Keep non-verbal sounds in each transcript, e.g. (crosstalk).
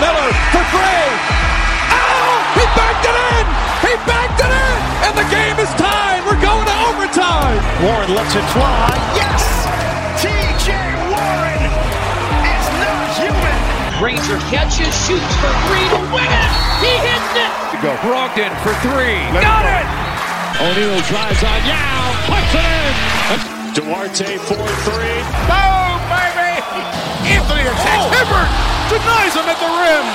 Miller for three. Oh, he backed it in. He backed it in. And the game is tied. We're going to overtime. Warren lets it fly. Yes. TJ Warren is not human. Granger catches, shoots for three to win it. He hits it. To go. Brogdon for three. Let Got it. O'Neal drives on Yao. Puts it in. Duarte for three. Boom, baby. (laughs) Anthony attacks. Oh. Hibbert denies him at the rim.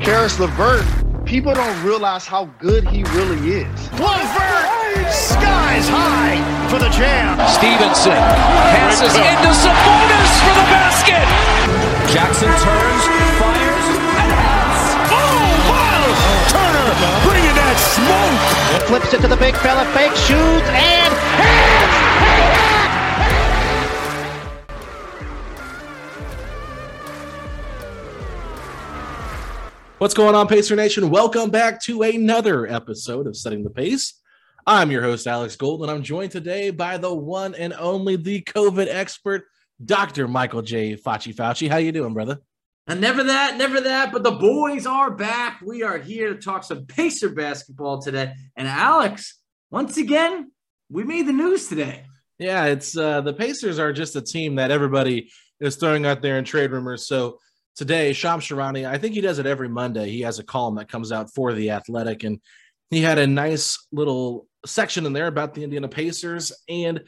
Caris LeVert, people don't realize how good he really is. LeVert, skies high for the jam. Stephenson passes into Sabonis for the basket. Jackson turns, fires, and hits. Oh, wow! Turner bringing that smoke. Flips it to the big fella, fake shoots, and What's going on, Pacer Nation? Welcome back to another episode of Setting the Pace. I'm your host, Alex Gold, and I'm joined today by the one and only the COVID expert, Dr. Michael J. Facci Fauci. How you doing, brother? And never that, never that, but the boys are back. We are here to talk some Pacer basketball today. And Alex, once again, we made the news today. Yeah, it's uh, the Pacers are just a team that everybody is throwing out there in trade rumors. So today, Shams Charania, I think he does it every Monday. He has a column that comes out for the Athletic, and he had a nice little section in there about the Indiana Pacers and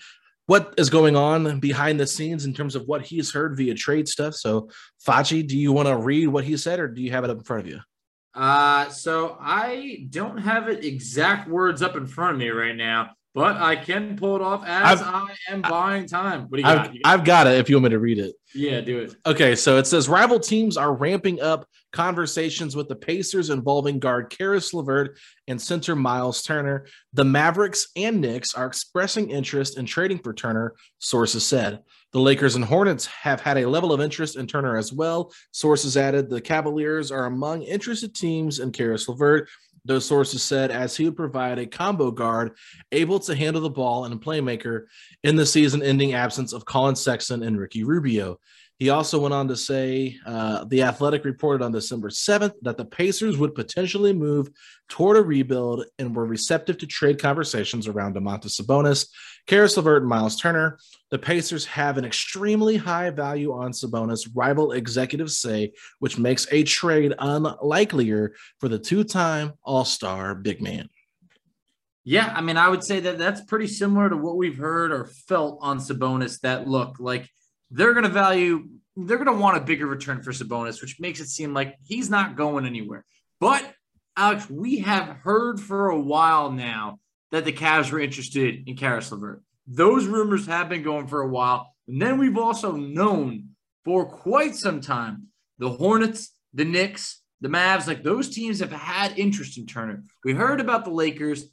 what is going on behind the scenes in terms of what he's heard via trade stuff. So, Facci, do you want to read what he said, or do you have it up in front of you? Uh, so I don't have it exact words up in front of me right now, but I can pull it off as I've- I am buying time. What do you I've, got? I've got it if you want me to read it. yeah, do it. Okay, so it says rival teams are ramping up conversations with the Pacers involving guard Caris LeVert and center Miles Turner. The Mavericks and Knicks are expressing interest in trading for Turner, sources said. The Lakers and Hornets have had a level of interest in Turner as well. Sources added the Cavaliers are among interested teams in Caris LeVert. Those sources said as he would provide a combo guard able to handle the ball and a playmaker in the season ending absence of Collin Sexton and Ricky Rubio. He also went on to say uh, the Athletic reported on December 7th that the Pacers would potentially move toward a rebuild and were receptive to trade conversations around Domantas Sabonis, Caris LeVert, and Miles Turner. The Pacers have an extremely high value on Sabonis, rival executives say, which makes a trade unlikelier for the two-time All-Star big man. Yeah, I mean, I would say that that's pretty similar to what we've heard or felt on Sabonis. That look like they're going to value, they're going to want a bigger return for Sabonis, which makes it seem like he's not going anywhere. But Alex, we have heard for a while now that the Cavs were interested in Caris LeVert. Those rumors have been going for a while. And then we've also known for quite some time the Hornets, the Knicks, the Mavs, like those teams have had interest in Turner. We heard about the Lakers.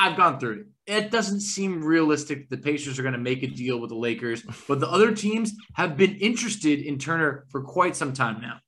I've gone through it. It doesn't seem realistic the Pacers are going to make a deal with the Lakers, but the other teams have been interested in Turner for quite some time now.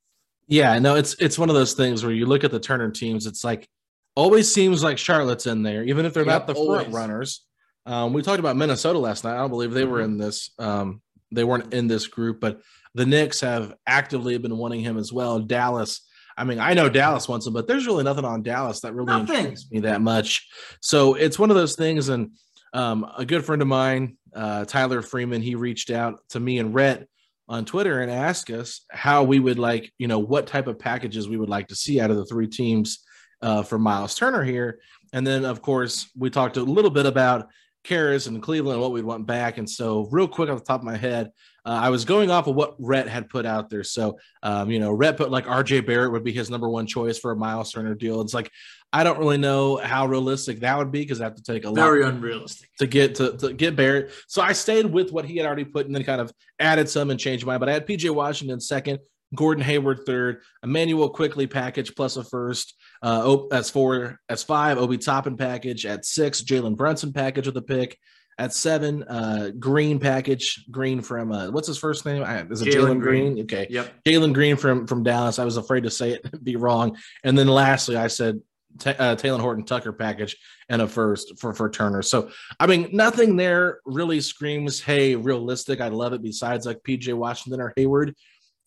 Yeah, no, it's it's one of those things where you look at the Turner teams, it's like always seems like Charlotte's in there, even if they're Yep, not the always. front runners. Um, we talked about Minnesota last night. I don't believe they were Mm-hmm. in this. Um, they weren't in this group, but the Knicks have actively been wanting him as well. Dallas. I mean, I know Dallas wants him, but there's really nothing on Dallas that really Nothing. intrigues me that much. So it's one of those things. And um, a good friend of mine, uh, Tyler Freeman, he reached out to me and Rhett on Twitter and asked us how we would like, you know, what type of packages we would like to see out of the three teams uh, for Miles Turner here. And then, of course, we talked a little bit about Caris and Cleveland, what we'd want back. And so, real quick off the top of my head, uh, I was going off of what Rhett had put out there. So, um, you know, Rhett put like RJ Barrett would be his number one choice for a Miles Turner deal. It's like, I don't really know how realistic that would be because I have to take a lot Very unrealistic. to get to, to get Barrett. So I stayed with what he had already put and then kind of added some and changed mine. But I had PJ Washington second, Gordon Hayward third, Immanuel Quickley package plus a first. Uh, that's four. That's five. Obi Toppin package at six. Jalen Brunson package with a pick at seven. Uh, Green package. Green from uh, what's his first name? I, is it Jalen Green? Green. Okay. Yep. Jalen Green from from Dallas. I was afraid to say it, (laughs) be wrong. And then lastly, I said Ta- uh, Talen Horton Tucker package and a first for for Turner. So I mean, nothing there really screams, "Hey, realistic." I love it. Besides like PJ Washington or Hayward,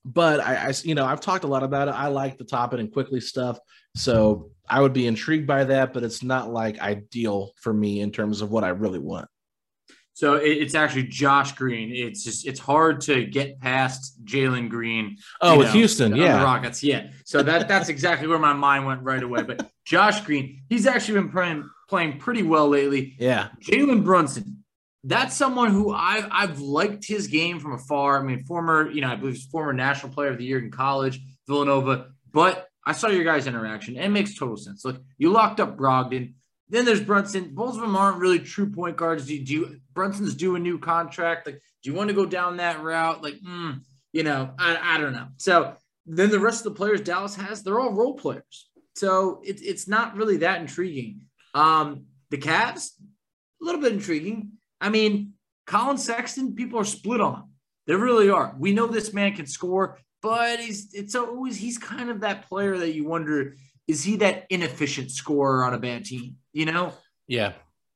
but I, I you know I've talked a lot about it. I like the Toppin and Quickley stuff. So I would be intrigued by that, but it's not like ideal for me in terms of what I really want. So it, it's actually Josh Green. It's just it's hard to get past Jalen Green. Oh, with know, Houston, yeah. Rockets, yeah. So that that's exactly where my mind went right away. But Josh Green, he's actually been playing playing pretty well lately. Yeah. Jalen Brunson, that's someone who I've I've liked his game from afar. I mean, former, you know, I believe he's former national player of the year in college, Villanova. But I saw your guys' interaction, and it makes total sense. Look, you locked up Brogdon. Then there's Brunson. Both of them aren't really true point guards. Do, do you, Brunson's due a new contract? Like, do you want to go down that route? Like, mm, you know, I, I don't know. So then the rest of the players Dallas has, they're all role players. So it's it's not really that intriguing. Um, the Cavs, a little bit intriguing. I mean, Collin Sexton, people are split on. They really are. We know this man can score, but he's it's always he's kind of that player that you wonder is he that inefficient scorer on a bad team? You know, Yeah.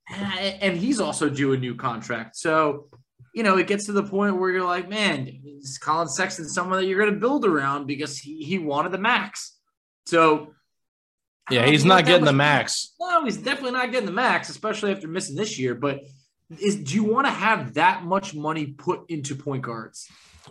and he's also due a new contract. So, you know, it gets to the point where you're like, man, is Collin Sexton someone that you're going to build around because he, he wanted the max? So, Yeah, he's not getting the max. No, he's definitely not getting the max, especially after missing this year. But is do you want to have that much money put into point guards?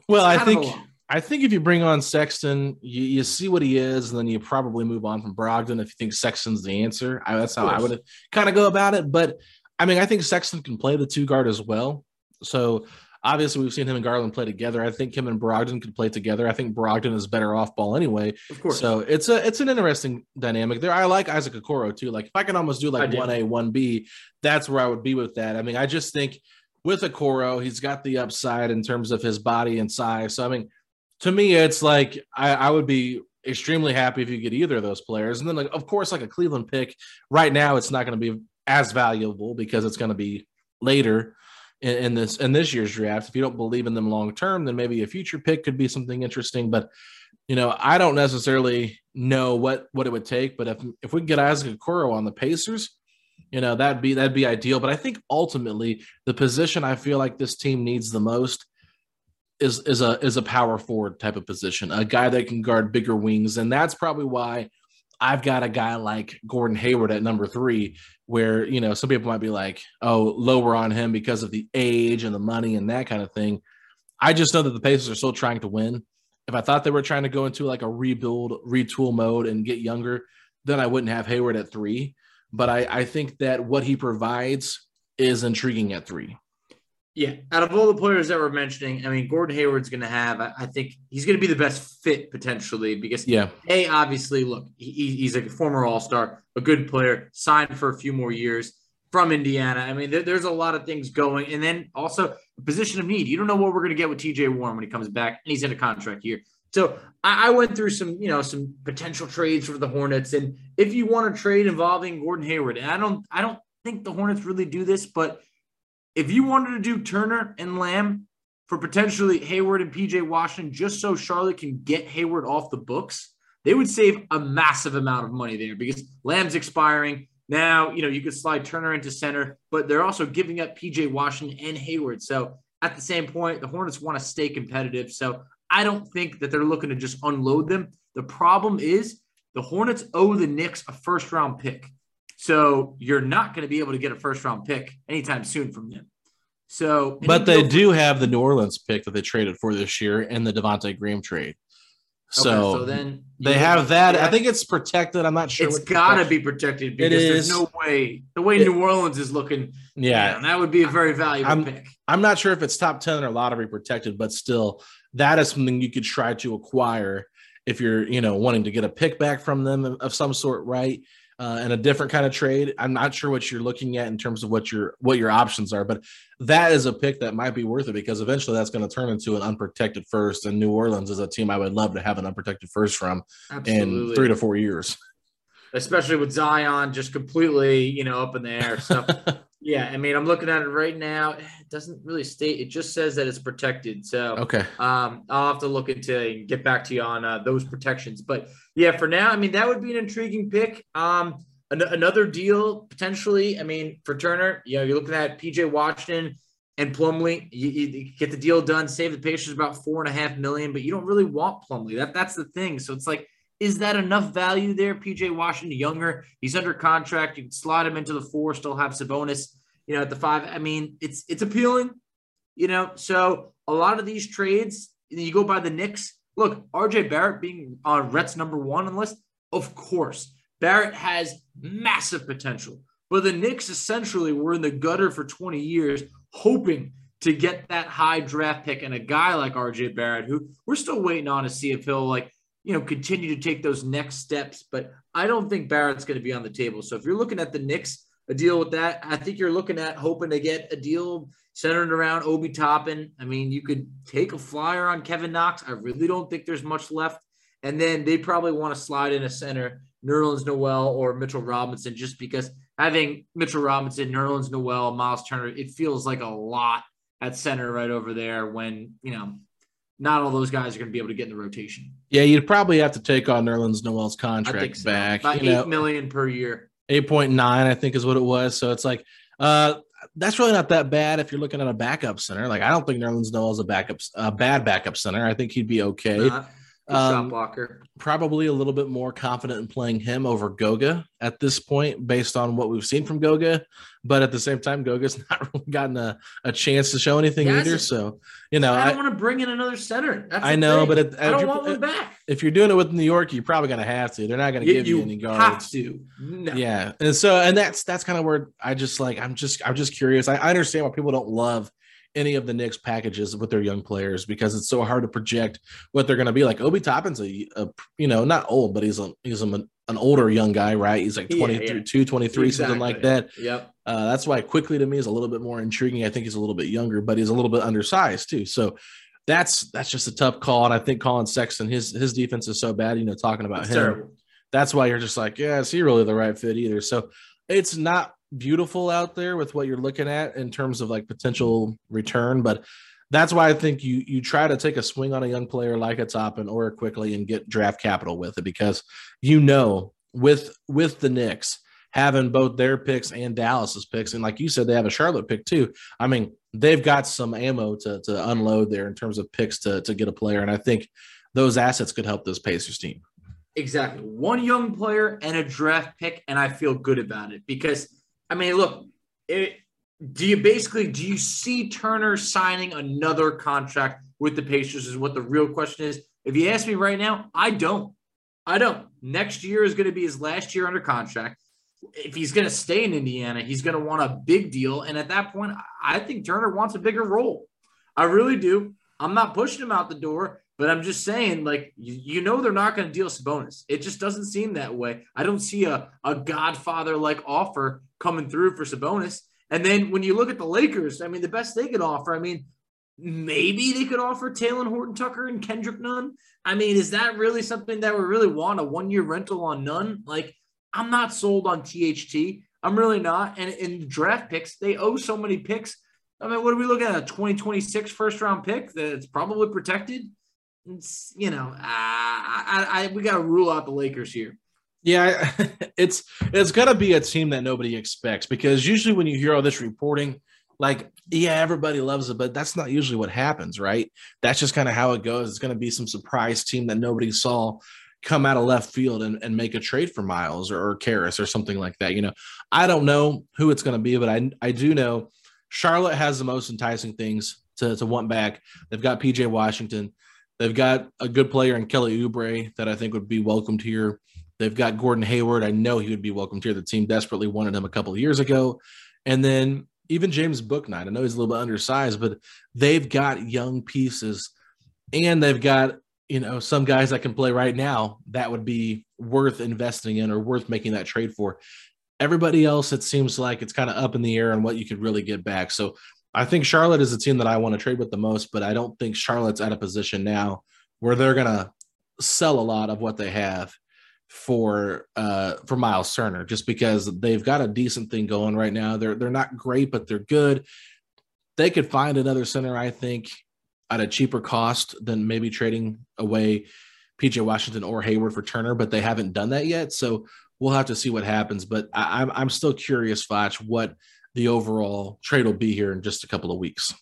Well, I Kind of a think. I think if you bring on Sexton, you, you see what he is, and then you probably move on from Brogdon if you think Sexton's the answer. I, that's how I would kind of go about it. But I mean, I think Sexton can play the two guard as well. So obviously, we've seen him and Garland play together. I think him and Brogdon could play together. I think Brogdon is better off ball anyway. Of course. So it's a it's an interesting dynamic there. I like Isaac Okoro too. Like if I can almost do like one A, one B, that's where I would be with that. I mean, I just think with Okoro, he's got the upside in terms of his body and size. So I mean, to me, it's like I, I would be extremely happy if you get either of those players. And then, like, of course, like a Cleveland pick right now, it's not going to be as valuable because it's going to be later in, in this in this year's draft. If you don't believe in them long term, then maybe a future pick could be something interesting. But you know, I don't necessarily know what what it would take. But if if we get Isaac Okoro on the Pacers, you know, that'd be that'd be ideal. But I think ultimately the position I feel like this team needs the most is is a is a power forward type of position, a guy that can guard bigger wings, and that's probably why I've got a guy like Gordon Hayward at number three, where you know some people might be like, oh, lower on him because of the age and the money and that kind of thing. I just know that the Pacers are still trying to win. If I thought they were trying to go into like a rebuild, retool mode and get younger, then I wouldn't have Hayward at three. But I, I think that what he provides is intriguing at three. Yeah, out of all the players that we're mentioning, I mean, Gordon Hayward's going to have. I, I think he's going to be the best fit potentially because, Yeah. a obviously, look, he, he's a former All Star, a good player, signed for a few more years from Indiana. I mean, there, there's a lot of things going, and then also a position of need. You don't know what we're going to get with T.J. Warren when he comes back, and he's in a contract year. So I, I went through some, you know, some potential trades for the Hornets, and if you want to trade involving Gordon Hayward, and I don't, I don't think the Hornets really do this, but if you wanted to do Turner and Lamb for potentially Hayward and PJ Washington, just so Charlotte can get Hayward off the books, they would save a massive amount of money there because Lamb's expiring. Now, you know, you could slide Turner into center, but they're also giving up PJ Washington and Hayward. So at the same point, the Hornets want to stay competitive. So I don't think that they're looking to just unload them. The problem is the Hornets owe the Knicks a first round pick. So you're not going to be able to get a first round pick anytime soon from them. So, but they do have the New Orleans pick that they traded for this year and the Devonte Graham trade. So, okay, so then they have that. I think it's protected. I'm not sure. It's got to be protected because there's no way the way it, New Orleans is looking. Yeah, man, that would be a very valuable I'm, pick. I'm not sure if it's top ten or lottery protected, but still, that is something you could try to acquire if you're, you know, wanting to get a pick back from them of some sort, right? Uh, and a different kind of trade. I'm not sure what you're looking at in terms of what your what your options are, but that is a pick that might be worth it because eventually that's going to turn into an unprotected first. And New Orleans is a team I would love to have an unprotected first from Absolutely. in three to four years. Especially with Zion just completely, you know, up in the air. So (laughs) yeah, I mean, I'm looking at it right now. It doesn't really state. It just says that it's protected. So okay, um, I'll have to look into and get back to you on uh, those protections. But yeah, for now, I mean, that would be an intriguing pick. Um, an- another deal potentially. I mean, for Turner, you know, you're looking at PJ Washington and Plumlee. You, you, get the deal done, save the Pacers about four and a half million, but you don't really want Plumlee. That that's the thing. So it's like is that enough value there? PJ Washington, younger, he's under contract. You can slot him into the four, still have Sabonis, you know, at the five. I mean, it's it's appealing, you know. So a lot of these trades, you go by the Knicks. Look, RJ Barrett being on Rhett's number one on the list, of course. Barrett has massive potential. But the Knicks essentially were in the gutter for 20 years, hoping to get that high draft pick and a guy like RJ Barrett, who we're still waiting on to see if he'll like you know, continue to take those next steps. But I don't think Barrett's going to be on the table. So if you're looking at the Knicks, a deal with that, I think you're looking at hoping to get a deal centered around Obi Toppin. I mean, you could take a flyer on Kevin Knox. I really don't think there's much left. And then they probably want to slide in a center, Nerlens Noel or Mitchell Robinson, just because having Mitchell Robinson, Nerlens Noel, Miles Turner, it feels like a lot at center right over there when, you know, not all those guys are going to be able to get in the rotation. Yeah, you'd probably have to take on Nerlens Noel's contract so. back. About you eight know, million per year. Eight point nine, I think, is what it was. So it's like, uh, that's really not that bad if you're looking at a backup center. Like, I don't think Nerlens Noel's a backup, a bad backup center. I think he'd be okay. Not, um, shot blocker. Probably a little bit more confident in playing him over Goga at this point, based on what we've seen from Goga. But at the same time, Goga's (laughs) not really gotten a, a chance to show anything either. So you know, I don't want to bring in another center. That's I know, thing. but it, I don't want one back. If you're doing it with New York, you're probably going to have to. They're not going to give you, you any guards. Have to. No. Yeah, and so and that's that's kind of where I just like I'm just I'm just curious. I, I understand why people don't love any of the Knicks packages with their young players because it's so hard to project what they're going to be like. Obi Toppin's a, a, you know not old, but he's a he's a, an older young guy, right? He's like 23, yeah, yeah. 23, exactly. something like that. Yep. Uh, that's why Quickley to me is a little bit more intriguing. I think he's a little bit younger, but he's a little bit undersized too. So that's that's just a tough call. And I think Collin Sexton, his his defense is so bad. You know, talking about him, terrible. that's why you're just like, yeah, is he really the right fit either? So it's not beautiful out there with what you're looking at in terms of like potential return, but that's why I think you you try to take a swing on a young player like a Toppin or Quickley and get draft capital with it because you know with with the Knicks having both their picks and Dallas's picks, and like you said, they have a Charlotte pick too. I mean, they've got some ammo to to unload there in terms of picks to to get a player, and I think those assets could help this Pacers team. Exactly, one young player and a draft pick, and I feel good about it because I mean, look, it, do you basically do you see Turner signing another contract with the Pacers? Is what the real question is. If you ask me right now, I don't. I don't. Next year is going to be his last year under contract. If he's going to stay in Indiana, he's going to want a big deal. And at that point, I think Turner wants a bigger role. I really do. I'm not pushing him out the door, but I'm just saying, like, you, you know, they're not going to deal Sabonis. It just doesn't seem that way. I don't see a, a Godfather like offer coming through for Sabonis. And then when you look at the Lakers, I mean, the best they could offer, I mean, maybe they could offer Talen Horton Tucker and Kendrick Nunn. I mean, is that really something that we really want a one year rental on Nunn? Like, I'm not sold on THT. I'm really not. And in draft picks, they owe so many picks. I mean, what are we looking at? A 2026 first round pick that's probably protected? It's, you know, I, I, I we got to rule out the Lakers here. Yeah, (laughs) it's it's gonna be a team that nobody expects because usually when you hear all this reporting, like yeah, everybody loves it, but that's not usually what happens, right? That's just kind of how it goes. It's gonna be some surprise team that nobody saw come out of left field and, and make a trade for Miles or, or Caris or something like that. You know, I don't know who it's gonna be, but I I do know Charlotte has the most enticing things to, to want back. They've got PJ Washington. They've got a good player in Kelly Oubre that I think would be welcomed here. They've got Gordon Hayward. I know he would be welcomed here. The team desperately wanted him a couple of years ago. And then even James Bouknight. I know he's a little bit undersized, but they've got young pieces and they've got, you know, some guys that can play right now that would be worth investing in or worth making that trade for. Everybody else, it seems like it's kind of up in the air on what you could really get back. So I think Charlotte is a team that I want to trade with the most, but I don't think Charlotte's at a position now where they're going to sell a lot of what they have for uh for Miles Turner just because they've got a decent thing going right now. They're they're not great, but they're good. They could find another center, I think, at a cheaper cost than maybe trading away PJ Washington or Hayward for Turner, but they haven't done that yet. So we'll have to see what happens. But I, am I'm, I'm still curious, Foch, what the overall trade will be here in just a couple of weeks.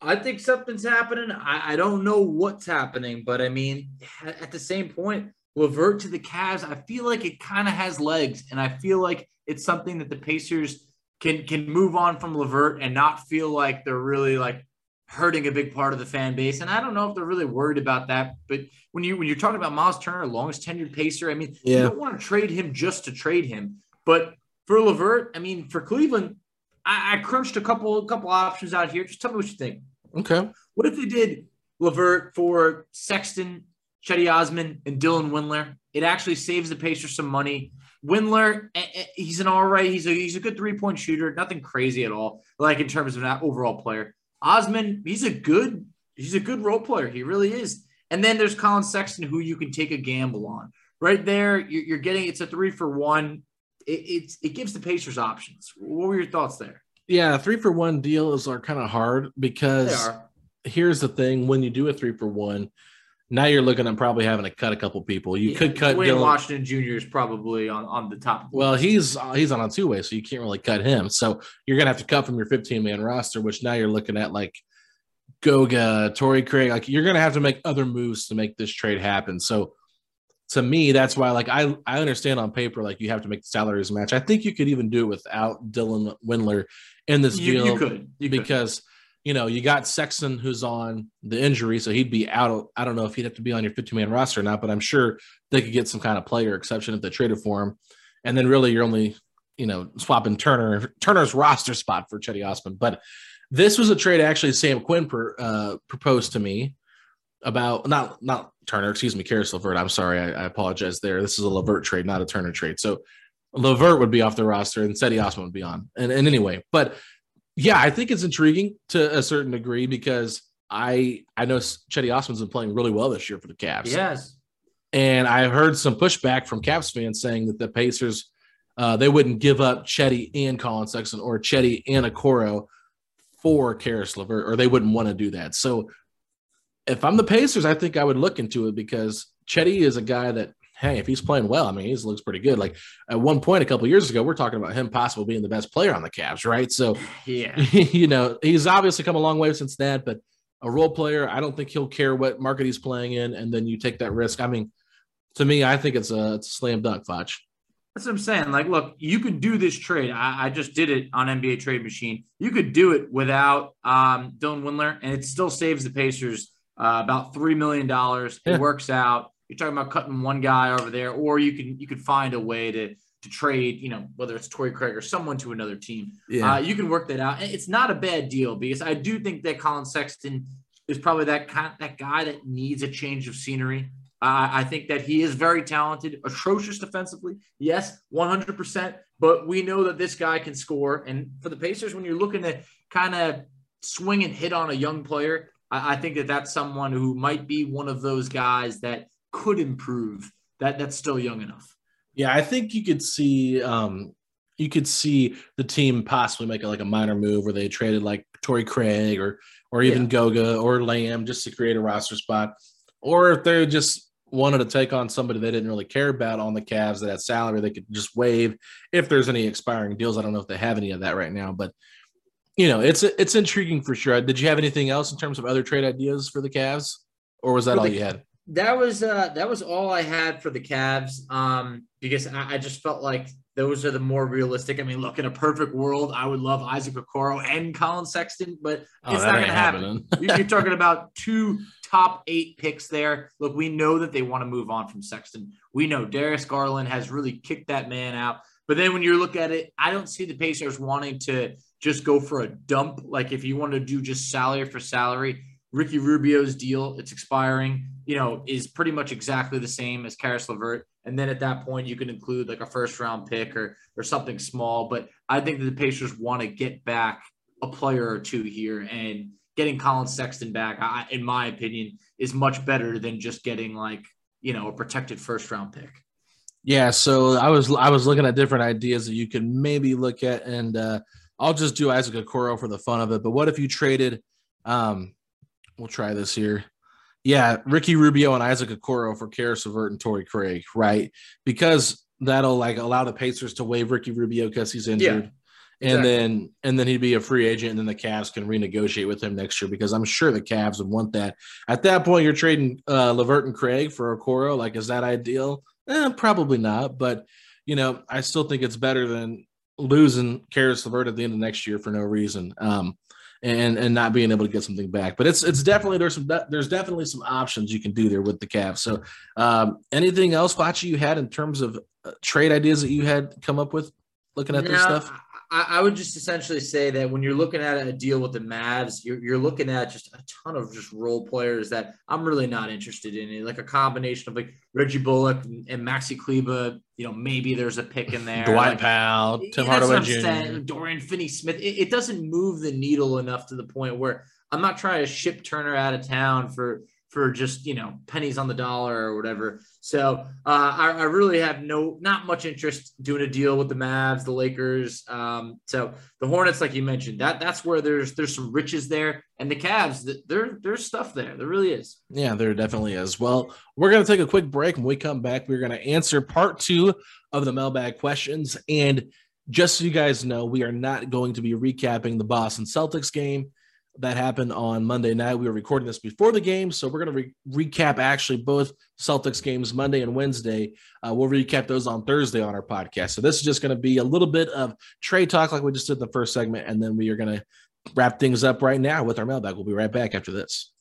I think something's happening. I, I don't know what's happening, but I mean, at the same point, LeVert to the Cavs, I feel like it kind of has legs, and I feel like it's something that the Pacers can can move on from LeVert and not feel like they're really like hurting a big part of the fan base. And I don't know if they're really worried about that. But when you when you're talking about Miles Turner, longest tenured Pacer, I mean, yeah. you don't want to trade him just to trade him. But for LeVert, I mean, for Cleveland, I, I crunched a couple a couple options out here. Just tell me what you think. Okay. What if they did LeVert for Sexton Cedi Osman and Dylan Windler. It actually saves the Pacers some money. Windler, eh, eh, he's an all right. He's a he's a good three point shooter. Nothing crazy at all. Like in terms of an overall player. Osman, he's a good he's a good role player. He really is. And then there's Collin Sexton, who you can take a gamble on. Right there, you're, you're getting it's a three for one. It, it's it gives the Pacers options. What were your thoughts there? Yeah, three for one deals are kind of hard because here's the thing: when you do a three for one now you're looking at probably having to cut a couple people. You yeah, could cut Wayne Dylan. Washington Jr. is probably on, on the top. Well, he's he's on a two way, so you can't really cut him. So you're gonna have to cut from your 15 man roster, which now you're looking at like Goga, Torrey Craig. Like you're gonna have to make other moves to make this trade happen. So to me, that's why like I I understand on paper like you have to make the salaries match. I think you could even do it without Dylan Windler in this you, deal. You could you because. Could you know, you got Sexton who's on the injury, so he'd be out. I don't know if he'd have to be on your 50 man roster or not, but I'm sure they could get some kind of player exception if they traded for him. And then really you're only, you know, swapping Turner Turner's roster spot for Cedi Osman. But this was a trade actually Sam Quinn per, uh, proposed to me about not not Turner, excuse me, Caris LeVert. I'm sorry, I, I, apologize there. This is a LeVert trade, not a Turner trade. So LeVert would be off the roster and Cedi Osman would be on. And, and anyway, but yeah, I think it's intriguing to a certain degree because I I know Cedi Osman's been playing really well this year for the Cavs. Yes, and I heard some pushback from Cavs fans saying that the Pacers uh, they wouldn't give up Cedi and Collin Sexton or Cedi and Okoro for Caris LeVert, or they wouldn't want to do that. So if I'm the Pacers, I think I would look into it because Cedi is a guy that hey, if he's playing well, I mean, he looks pretty good. Like at one point a couple years ago, we're talking about him possibly being the best player on the Cavs, right? So, (sighs) yeah, (laughs) you know, he's obviously come a long way since that, but a role player, I don't think he'll care what market he's playing in, and then you take that risk. I mean, to me, I think it's a, it's a slam dunk, Foch. That's what I'm saying. Like, look, you could do this trade. I, I, just did it on NBA Trade Machine. You could do it without um, Dylan Windler, and it still saves the Pacers uh, about three million dollars. It works out. You're talking about cutting one guy over there, or you can you could find a way to to trade, you know, whether it's Torrey Craig or someone to another team. Yeah. Uh, you can work that out. It's not a bad deal because I do think that Collin Sexton is probably that kind, that guy that needs a change of scenery. Uh, I think that he is very talented, atrocious defensively. Yes, 100%. But we know that this guy can score. And for the Pacers, when you're looking to kind of swing and hit on a young player, I, I think that that's someone who might be one of those guys that could improve, that that's still young enough. Yeah, I think you could see um you could see the team possibly make a, like a minor move where they traded like Torrey Craig or or even yeah. Goga or Lamb just to create a roster spot. Or if they're just wanted to take on somebody they didn't really care about on the Cavs that had salary they could just waive if there's any expiring deals. I don't know if they have any of that right now, but you know, it's it's intriguing for sure. Did you have anything else in terms of other trade ideas for the Cavs, or was that all you had? That was uh that was all I had for the Cavs. Um, because I, I just felt like those are the more realistic. I mean, look, in a perfect world, I would love Isaac Okoro and Collin Sexton, but oh, it's not going to happen. (laughs) You're talking about (laughs) two top eight picks there. Look, we know that they want to move on from Sexton. We know Darius Garland has really kicked that man out. But then when you look at it, I don't see the Pacers wanting to just go for a dump. Like if you want to do just salary for salary, Ricky Rubio's deal, it's expiring, you know, is pretty much exactly the same as Caris LeVert. And then at that point, you can include like a first round pick or or something small. But I think that the Pacers want to get back a player or two here, and getting Collin Sexton back, I, in my opinion, is much better than just getting like you know a protected first round pick. Yeah, so I was I was looking at different ideas that you could maybe look at, and uh, I'll just do Isaac Okoro for the fun of it. But what if you traded? Um, we'll try this here. Yeah, Ricky Rubio and Isaac Okoro for Caris LeVert and Torrey Craig, right? Because that'll like allow the Pacers to waive Ricky Rubio because he's injured. Yeah, and exactly. then and then he'd be a free agent, and then the Cavs can renegotiate with him next year because I'm sure the Cavs would want that. At that point, you're trading uh, LeVert and Craig for Okoro. Like, is that ideal? Eh, probably not. But you know, I still think it's better than losing Caris LeVert at the end of next year for no reason. Um, and and not being able to get something back. But it's it's definitely there's some there's definitely some options you can do there with the Cavs. So um, anything else, Facci, you had in terms of uh, trade ideas that you had come up with looking at no, this stuff? I, I, would just essentially say that when you're looking at a deal with the Mavs, you're, you're looking at just a ton of just role players that I'm really not interested in. Like a combination of like Reggie Bullock and, and Maxi Kleber. You know, maybe there's a pick in there. Dwight like, Powell, Tim Hardaway Jr., Dorian Finney-Smith. It, it doesn't move the needle enough to the point where I'm not trying to ship Turner out of town for for just you know pennies on the dollar or whatever. So uh, I, I, really have no not much interest doing a deal with the Mavs, the Lakers. Um, so the Hornets, like you mentioned, that that's where there's there's some riches there, and the Cavs, there there's stuff there. There really is. Yeah, there definitely is. Well, we're gonna take a quick break. When we come back, we're gonna answer part two of the mailbag questions. And just so you guys know, we are not going to be recapping the Boston Celtics game that happened on Monday night. We were recording this before the game, so we're going to re- recap actually both Celtics games Monday and Wednesday. Uh, we'll recap those on Thursday on our podcast. So this is just going to be a little bit of trade talk like we just did the first segment, and then we are going to wrap things up right now with our mailbag. We'll be right back after this.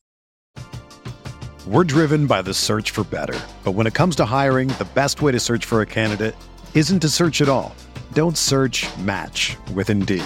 We're driven by the search for better, but when it comes to hiring, the best way to search for a candidate isn't to search at all. Don't search. Match with Indeed.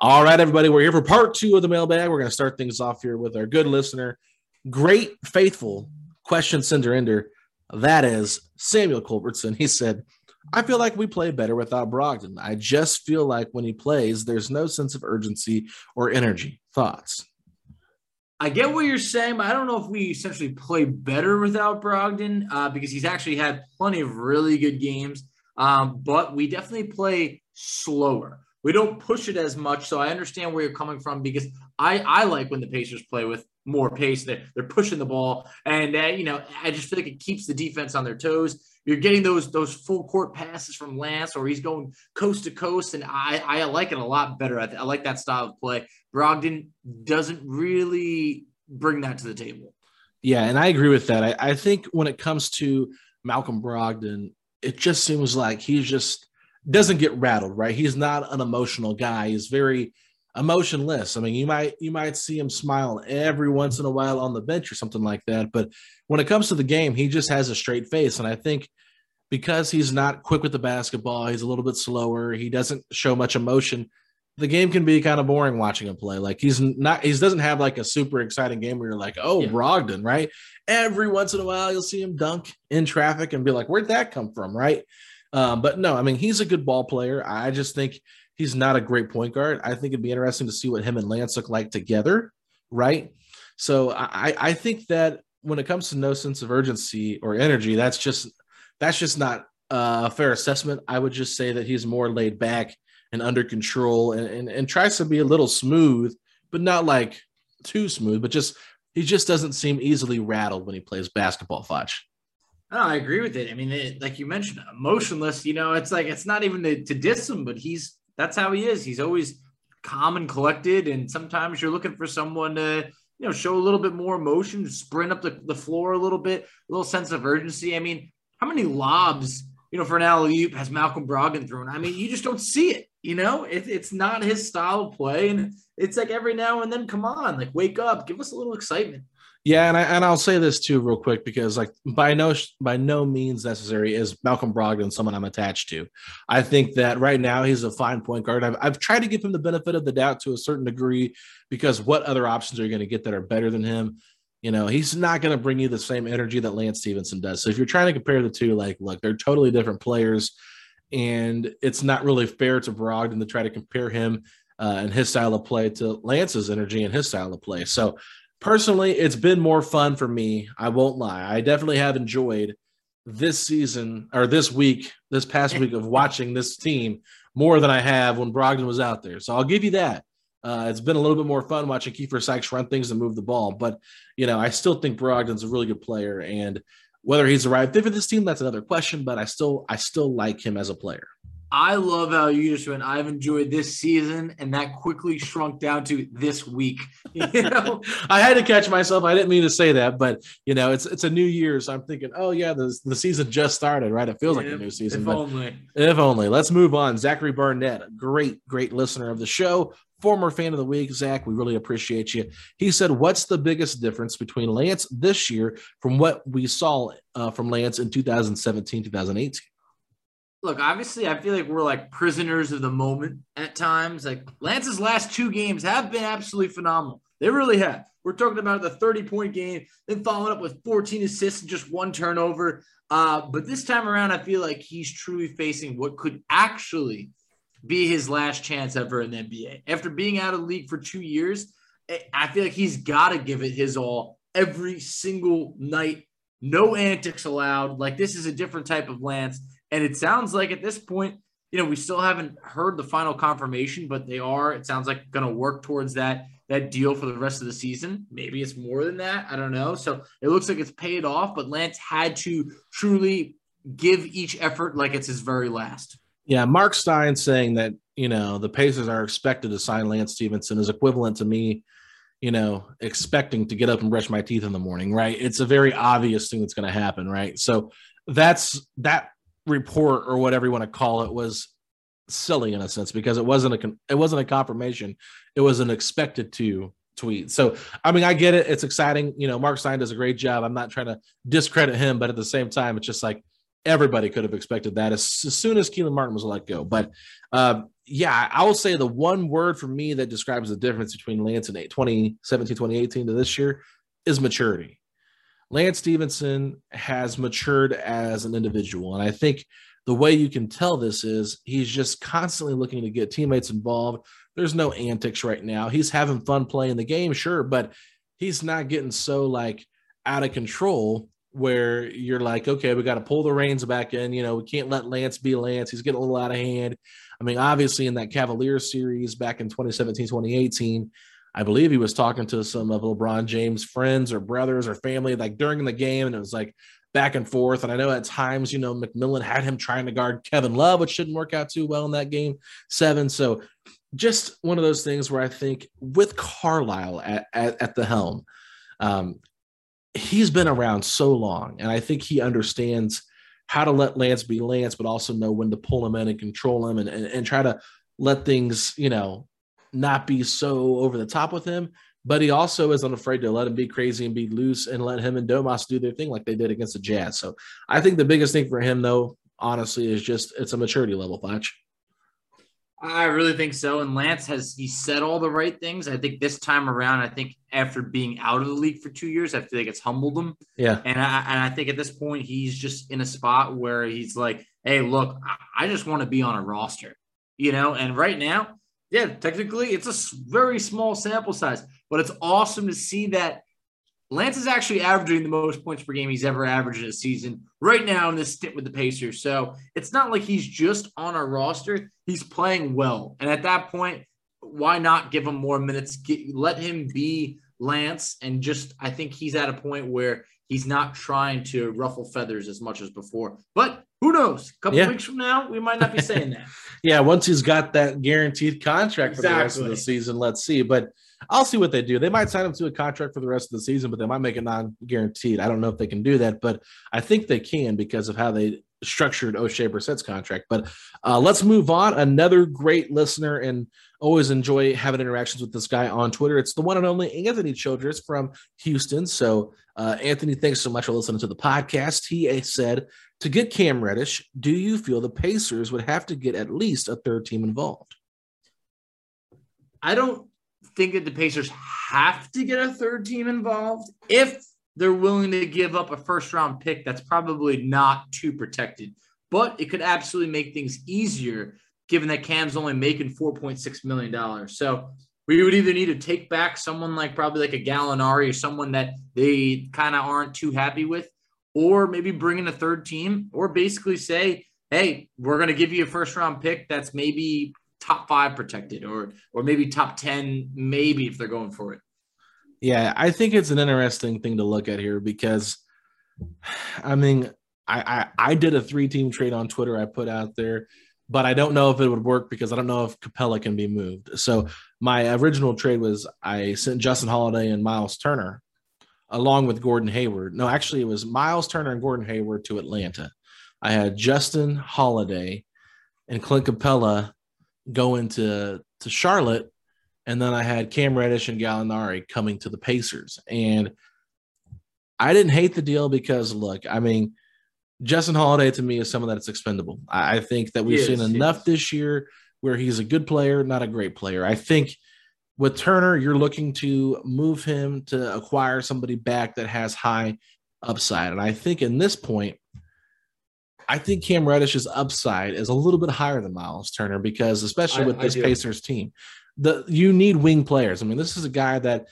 All right, everybody, we're here for part two of the mailbag. We're going to start things off here with our good listener, great, faithful question sender ender. That is Samuel Culbertson. He said, I feel like we play better without Brogdon. I just feel like when he plays, there's no sense of urgency or energy. Thoughts? I get what you're saying, but I don't know if we essentially play better without Brogdon uh, because he's actually had plenty of really good games. Um, but we definitely play slower. We don't push it as much. So I understand where you're coming from because I, I like when the Pacers play with more pace. They're, they're pushing the ball. And, uh, you know, I just feel like it keeps the defense on their toes. You're getting those those full court passes from Lance, or he's going coast to coast, and I I like it a lot better. I, I like that style of play. Brogdon doesn't really bring that to the table. Yeah, and I agree with that. I, I think when it comes to Malcolm Brogdon, it just seems like he's just doesn't get rattled, right? He's not an emotional guy. He's very emotionless. I mean, you might you might see him smile every once in a while on the bench or something like that, but when it comes to the game, he just has a straight face, and I think because he's not quick with the basketball, he's a little bit slower. He doesn't show much emotion. The game can be kind of boring watching him play. Like he's not, he doesn't have like a super exciting game where you're like, oh, yeah. Brogdon, right? Every once in a while, you'll see him dunk in traffic and be like, where'd that come from, right? Um, but no, I mean, he's a good ball player. I just think he's not a great point guard. I think it'd be interesting to see what him and Lance look like together, right? So I, I think that when it comes to no sense of urgency or energy, that's just that's just not a fair assessment. I would just say that he's more laid back and under control and, and, and tries to be a little smooth, but not like too smooth, but just he just doesn't seem easily rattled when he plays basketball, Foch. No, I agree with it. I mean, it, like you mentioned, emotionless. You know, it's like it's not even to, to diss him, but he's that's how he is. He's always calm and collected, and sometimes you're looking for someone to you know show a little bit more emotion, sprint up the, the floor a little bit, a little sense of urgency. I mean, how many lobs, you know, for an alley has Malcolm Brogdon thrown? I mean, you just don't see it. You know, it, it's not his style of play, and it's like every now and then, come on, like wake up, give us a little excitement. Yeah, and I and I'll say this too, real quick, because like by no by no means necessary is Malcolm Brogdon someone I'm attached to. I think that right now he's a fine point guard. I've I've tried to give him the benefit of the doubt to a certain degree, because what other options are you going to get that are better than him? You know, he's not going to bring you the same energy that Lance Stephenson does. So if you're trying to compare the two, like, look, they're totally different players, and it's not really fair to Brogdon to try to compare him uh, and his style of play to Lance's energy and his style of play. So personally, it's been more fun for me. I won't lie. I definitely have enjoyed this season or this week, this past week of watching this team more than I have when Brogdon was out there. So I'll give you that. Uh, it's been a little bit more fun watching Keifer Sykes run things and move the ball, but you know I still think Brogdon's a really good player, and whether he's the right fit for this team, that's another question. But I still I still like him as a player. I love how you just went. I've enjoyed this season, and that quickly shrunk down to this week. (laughs) You know, (laughs) I had to catch myself. I didn't mean to say that, but you know, it's it's a new year, so I'm thinking, oh yeah, the the season just started, right? It feels like a new season. If only. If only. Let's move on. Zachary Barnett, great, great listener of the show, former fan of the week. Zach, we really appreciate you. He said, "What's the biggest difference between Lance this year from what we saw uh, from Lance in 2017, 2018?" Look, obviously, I feel like we're like prisoners of the moment at times. Like Lance's last two games have been absolutely phenomenal. They really have. We're talking about the 30 point game, then following up with 14 assists and just one turnover. Uh, but this time around, I feel like he's truly facing what could actually be his last chance ever in the NBA. After being out of the league for two years, I feel like he's got to give it his all every single night. No antics allowed. Like this is a different type of Lance. And it sounds like at this point, you know, we still haven't heard the final confirmation, but they are, it sounds like going to work towards that that deal for the rest of the season. Maybe it's more than that. I don't know. So it looks like it's paid off, but Lance had to truly give each effort like it's his very last. Yeah, Mark Stein saying that, you know, the Pacers are expected to sign Lance Stephenson is equivalent to me, you know, expecting to get up and brush my teeth in the morning, right? It's a very obvious thing that's going to happen, right? So that's that report or whatever you want to call it was silly in a sense because it wasn't a it wasn't a confirmation it was an expected to tweet. So i mean i get it it's exciting you know mark stein does a great job i'm not trying to discredit him but at the same time it's just like everybody could have expected that as, as soon as Kelan Martin was let go. But uh, yeah i will say the one word for me that describes the difference between lance and 2017 2018 to this year is maturity Lance Stephenson has matured as an individual. And I think the way you can tell this is he's just constantly looking to get teammates involved. There's no antics right now. He's having fun playing the game, sure, but he's not getting so like out of control where you're like, okay, we got to pull the reins back in. You know, we can't let Lance be Lance. He's getting a little out of hand. I mean, obviously, in that Cavaliers series back in 2017, 2018, I believe he was talking to some of LeBron James' friends or brothers or family like during the game, and it was like back and forth. And I know at times, you know, McMillan had him trying to guard Kevin Love, which didn't work out too well in that game seven. So just one of those things where I think with Carlisle at, at, at the helm, um, he's been around so long, and I think he understands how to let Lance be Lance, but also know when to pull him in and control him and, and, and try to let things, you know, not be so over the top with him. But he also isn't afraid to let him be crazy and be loose and let him and Domas do their thing like they did against the Jazz. So I think the biggest thing for him, though, honestly, is just it's a maturity level, Fletch. I really think so. And Lance has he said all the right things. I think this time around, I think after being out of the league for two years, I feel like it's humbled him. Yeah. And I and I think at this point he's just in a spot where he's like, hey, look, I just want to be on a roster. You know, and right now, yeah, technically it's a very small sample size, but it's awesome to see that Lance is actually averaging the most points per game he's ever averaged in a season right now in this stint with the Pacers. So it's not like he's just on our roster. He's playing well. And at that point, why not give him more minutes? Get, let him be Lance. And just, I think he's at a point where he's not trying to ruffle feathers as much as before. But who knows? A couple yeah. weeks from now, we might not be saying that. (laughs) yeah, once he's got that guaranteed contract exactly. for the rest of the season, let's see. But I'll see what they do. They might sign him to a contract for the rest of the season, but they might make it non-guaranteed. I don't know if they can do that, but I think they can because of how they structured Oshae Brissett's contract. But uh, let's move on. Another great listener and always enjoy having interactions with this guy on Twitter. It's the one and only Anthony Childress from Houston. So, uh, Anthony, thanks so much for listening to the podcast. He said, to get Cam Reddish, do you feel the Pacers would have to get at least a third team involved? I don't think that the Pacers have to get a third team involved if they're willing to give up a first round pick that's probably not too protected. But it could absolutely make things easier given that Cam's only making $4.6 million. So we would either need to take back someone like probably like a Gallinari or someone that they kind of aren't too happy with, or maybe bring in a third team, or basically say, hey, we're going to give you a first round pick that's maybe top five protected or or maybe top 10 maybe if they're going for it. Yeah i think it's an interesting thing to look at here because i mean i i, I did a three team trade on twitter i put out there but i don't know if it would work because i don't know if capela can be moved. So my original trade was i sent justin holiday and miles turner along with gordon hayward. No actually it was miles turner and gordon hayward to atlanta. I had justin holiday and clint Capela going to to Charlotte, and then I had Cam Reddish and Gallinari coming to the Pacers, and I didn't hate the deal because look, I mean, Justin Holiday to me is someone that's expendable. I, I think that we've seen enough this year where he's a good player, not a great player. I think with Turner, you're looking to move him to acquire somebody back that has high upside, and I think in this point I think Cam Reddish's upside is a little bit higher than Miles Turner because, especially with I, this I Pacers team, the you need wing players. I mean, this is a guy that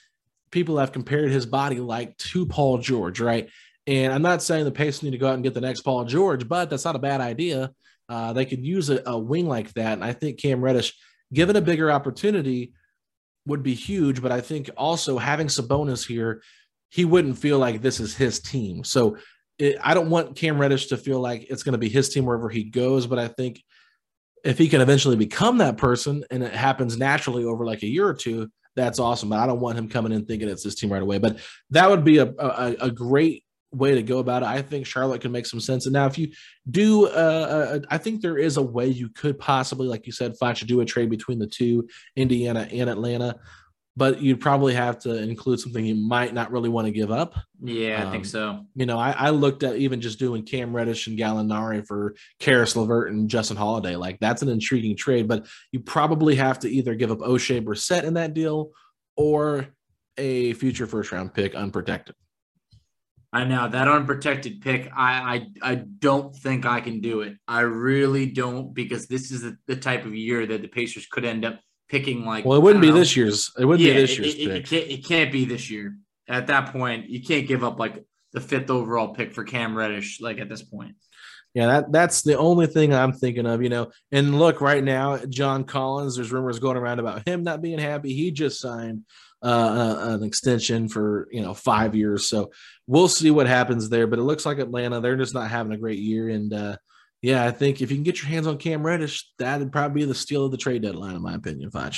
people have compared his body like to Paul George, right? And I'm not saying the Pacers need to go out and get the next Paul George, but that's not a bad idea. Uh, they could use a, a wing like that, and I think Cam Reddish, given a bigger opportunity, would be huge. But I think also having Sabonis here, he wouldn't feel like this is his team. So it, I don't want Cam Reddish to feel like it's going to be his team wherever he goes, but I think if he can eventually become that person and it happens naturally over like a year or two, that's awesome. But I don't want him coming in thinking it's his team right away. But that would be a, a, a great way to go about it. I think Charlotte can make some sense. And now, if you do, uh, uh, I think there is a way you could possibly, like you said, Fletch, do a trade between the two, Indiana and Atlanta but you'd probably have to include something you might not really want to give up. Yeah, um, I think um, so. You know, I, I, looked at even just doing Cam Reddish and Gallinari for Caris LeVert and Justin Holiday. Like that's an intriguing trade, but you probably have to either give up Oshae Brissett in that deal or a future first round pick unprotected. I know that unprotected pick. I, I I don't think I can do it. I really don't because this is the, the type of year that the Pacers could end up picking like. Well, it wouldn't be know. this year's. It wouldn't yeah, be this year's it, pick. It, can't, it can't be this year. at that point, you can't give up like the fifth overall pick for Cam Reddish, like at this point. Yeah, that that's the only thing I'm thinking of, you know. And look, right now, John Collins, there's rumors going around about him not being happy. He just signed uh, uh, an extension for you know five years, so we'll see what happens there. But it looks like Atlanta, they're just not having a great year, and uh, yeah, I think if you can get your hands on Cam Reddish, that'd probably be the steal of the trade deadline, in my opinion, Foch.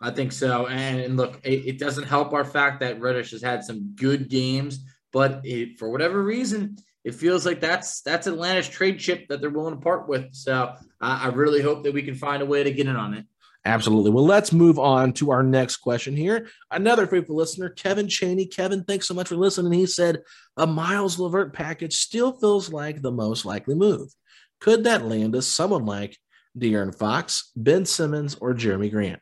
I think so. And look, it, it, doesn't help our fact that Reddish has had some good games, but it, for whatever reason, it feels like that's that's Atlanta's trade chip that they're willing to part with. So uh, I really hope that we can find a way to get in on it. Absolutely. Well, let's move on to our next question here. Another faithful listener, Kevin Cheney. Kevin, thanks so much for listening. He said a Miles LeVert package still feels like the most likely move. Could that land us someone like De'Aaron Fox, Ben Simmons, or Jerami Grant?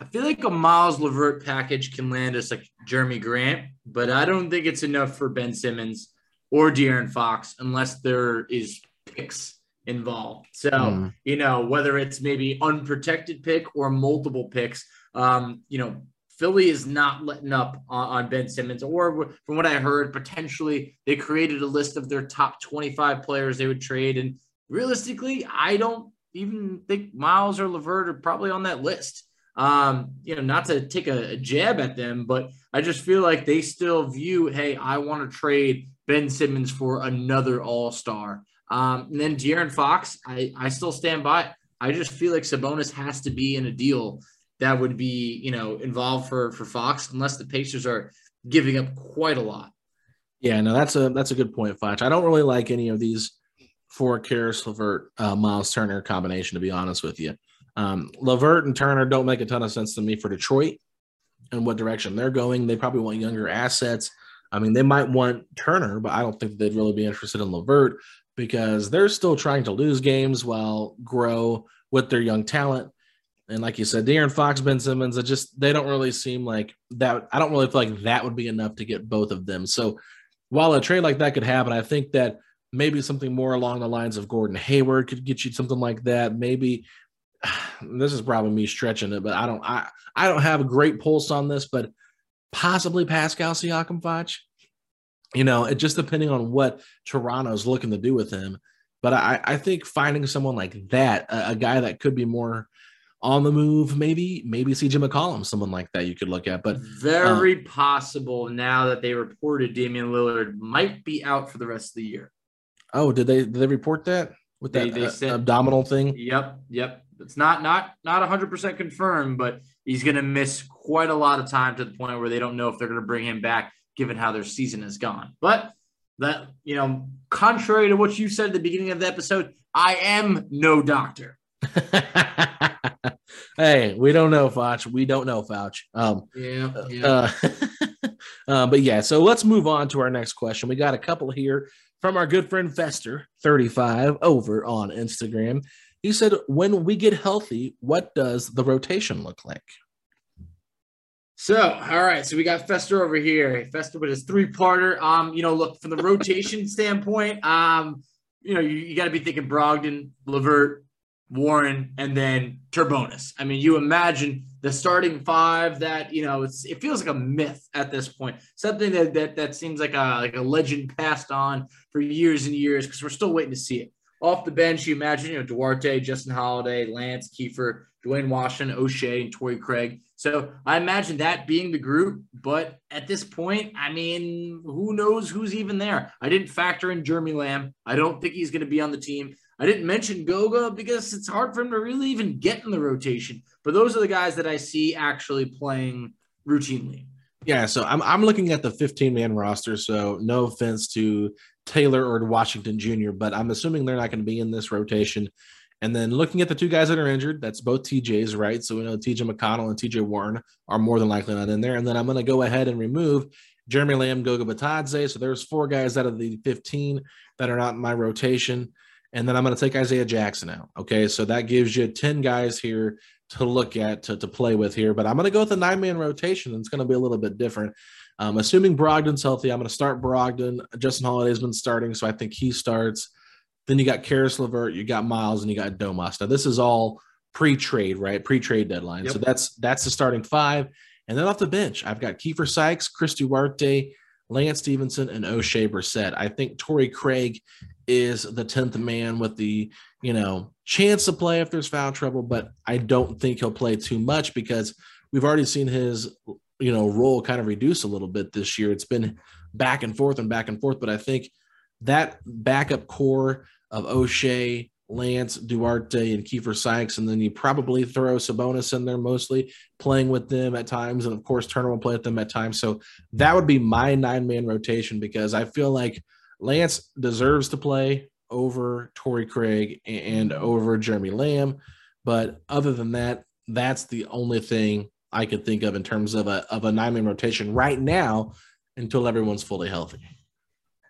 I feel like a Miles LeVert package can land us like Jerami Grant, but I don't think it's enough for Ben Simmons or De'Aaron Fox unless there is picks involved. So, mm. you know, whether it's maybe unprotected pick or multiple picks, um, you know, Philly is not letting up on, on, Ben Simmons, or from what I heard, potentially they created a list of their top 25 players they would trade. And realistically, I don't even think Miles or LeVert are probably on that list. Um, you know, not to take a, a jab at them, but I just feel like they still view, hey, I want to trade Ben Simmons for another All Star. Um, and then De'Aaron Fox, I, I still stand by. I just feel like Sabonis has to be in a deal that would be, you know, involved for for Fox, unless the Pacers are giving up quite a lot. Yeah, no, that's a that's a good point, Fox. I don't really like any of these four Caris LeVert, uh, Miles Turner combination, to be honest with you. Um, LeVert and Turner don't make a ton of sense to me for Detroit and what direction they're going. They probably want younger assets. I mean, they might want Turner, but I don't think they'd really be interested in LeVert because they're still trying to lose games while grow with their young talent. And like you said, De'Aaron Fox, Ben Simmons, it just they don't really seem like that. I don't really feel like that would be enough to get both of them. So while a trade like that could happen, I think that maybe something more along the lines of Gordon Hayward could get you something like that. Maybe (sighs) this is probably me stretching it, but I don't I I don't have a great pulse on this, but possibly Pascal Siakam Foch. You know, it just depending on what Toronto's looking to do with him. But I, I think finding someone like that, a, a guy that could be more on the move, maybe, maybe CJ McCollum, someone like that you could look at. But very um, possible now that they reported Damian Lillard might be out for the rest of the year. Oh, did they did they report that with that they, they uh, said, abdominal thing? Yep, yep. It's not not not 100% confirmed, but he's going to miss quite a lot of time to the point where they don't know if they're going to bring him back given how their season has gone. But that, you know, contrary to what you said at the beginning of the episode, I am no doctor. (laughs) hey, we don't know, Foch. We don't know, Foch. Um, yeah. yeah. Uh, (laughs) uh, but yeah, so let's move on to our next question. We got a couple here from our good friend Fester35 over on Instagram. He said, When we get healthy, what does the rotation look like? So, all right. So we got Fester over here. Fester with his three-parter. Um, you know, look from the rotation standpoint, um, you know, you, you got to be thinking Brogdon, LeVert, Warren, and then Turbonis. I mean, you imagine the starting five that you know it's it feels like a myth at this point. Something that that that seems like a like a legend passed on for years and years because we're still waiting to see it. Off the bench, you imagine, you know, Duarte, Justin Holiday, Lance, Keifer, Duane Washington, Oshae, and Torrey Craig. So I imagine that being the group. But at this point, I mean, who knows who's even there? I didn't factor in Jeremy Lamb. I don't think he's going to be on the team. I didn't mention Goga because it's hard for him to really even get in the rotation. But those are the guys that I see actually playing routinely. Yeah, so I'm I'm looking at the 15 man roster. So no offense to Taylor or to Washington Jr., but I'm assuming they're not going to be in this rotation. And then looking at the two guys that are injured, that's both TJs, right? So we know TJ McConnell and TJ Warren are more than likely not in there. And then I'm going to go ahead and remove Jeremy Lamb, Goga Bitadze. So there's four guys out of the 15 that are not in my rotation. And then I'm going to take Isaiah Jackson out. Okay. So that gives you 10 guys here to look at, to, to play with here. But I'm going to go with a nine man rotation. And It's going to be a little bit different. Um, assuming Brogdon's healthy, I'm going to start Brogdon. Justin Holiday's been starting, so I think he starts. Then you got Caris LeVert, you got Miles, and you got Domas. Now this is all pre-trade, right? Pre-trade deadline. Yep. So that's that's the starting five. And then off the bench, I've got Keifer Sykes, Chris Duarte, Lance Stephenson, and Oshae Brissett. I think Torrey Craig is the 10th man with the, you know, chance to play if there's foul trouble, but I don't think he'll play too much because we've already seen his, you know, role kind of reduce a little bit this year. It's been back and forth and back and forth, but I think that backup core of Oshae, Lance, Duarte, and Keifer Sykes, and then you probably throw Sabonis in there mostly, playing with them at times, and of course Turner will play with them at times. So that would be my nine man rotation because I feel like Lance deserves to play over Torrey Craig and over Jeremy Lamb, but other than that, that's the only thing I could think of in terms of a of a nine man rotation right now until everyone's fully healthy.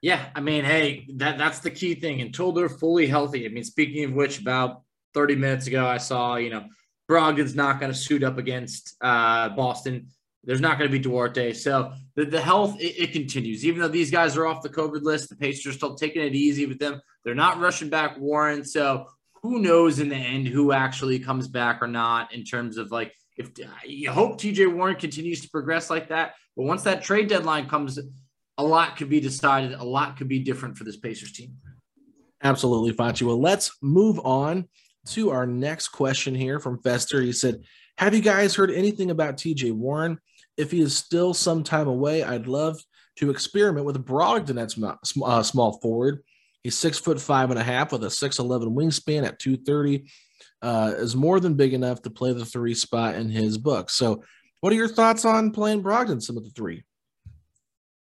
Yeah, I mean, hey, that that's the key thing. Until they're fully healthy. I mean, speaking of which, about 30 minutes ago, I saw, you know, Brogdon's not going to suit up against uh, Boston. There's not going to be Duarte. So the, the health, it, it, continues. Even though these guys are off the COVID list, the Pacers are still taking it easy with them. They're not rushing back Warren. So who knows in the end who actually comes back or not in terms of like, if you hope TJ Warren continues to progress like that. But once that trade deadline comes, a lot could be decided. A lot could be different for this Pacers team. Absolutely, Facci. Well, let's move on to our next question here from Fester. He said, Have you guys heard anything about TJ Warren? If he is still some time away, I'd love to experiment with Brogdon at uh, small forward. He's six foot five and a half with a 6'11 wingspan at 230. Uh, is more than big enough to play the three spot in his book. So, what are your thoughts on playing Brogdon some of the three?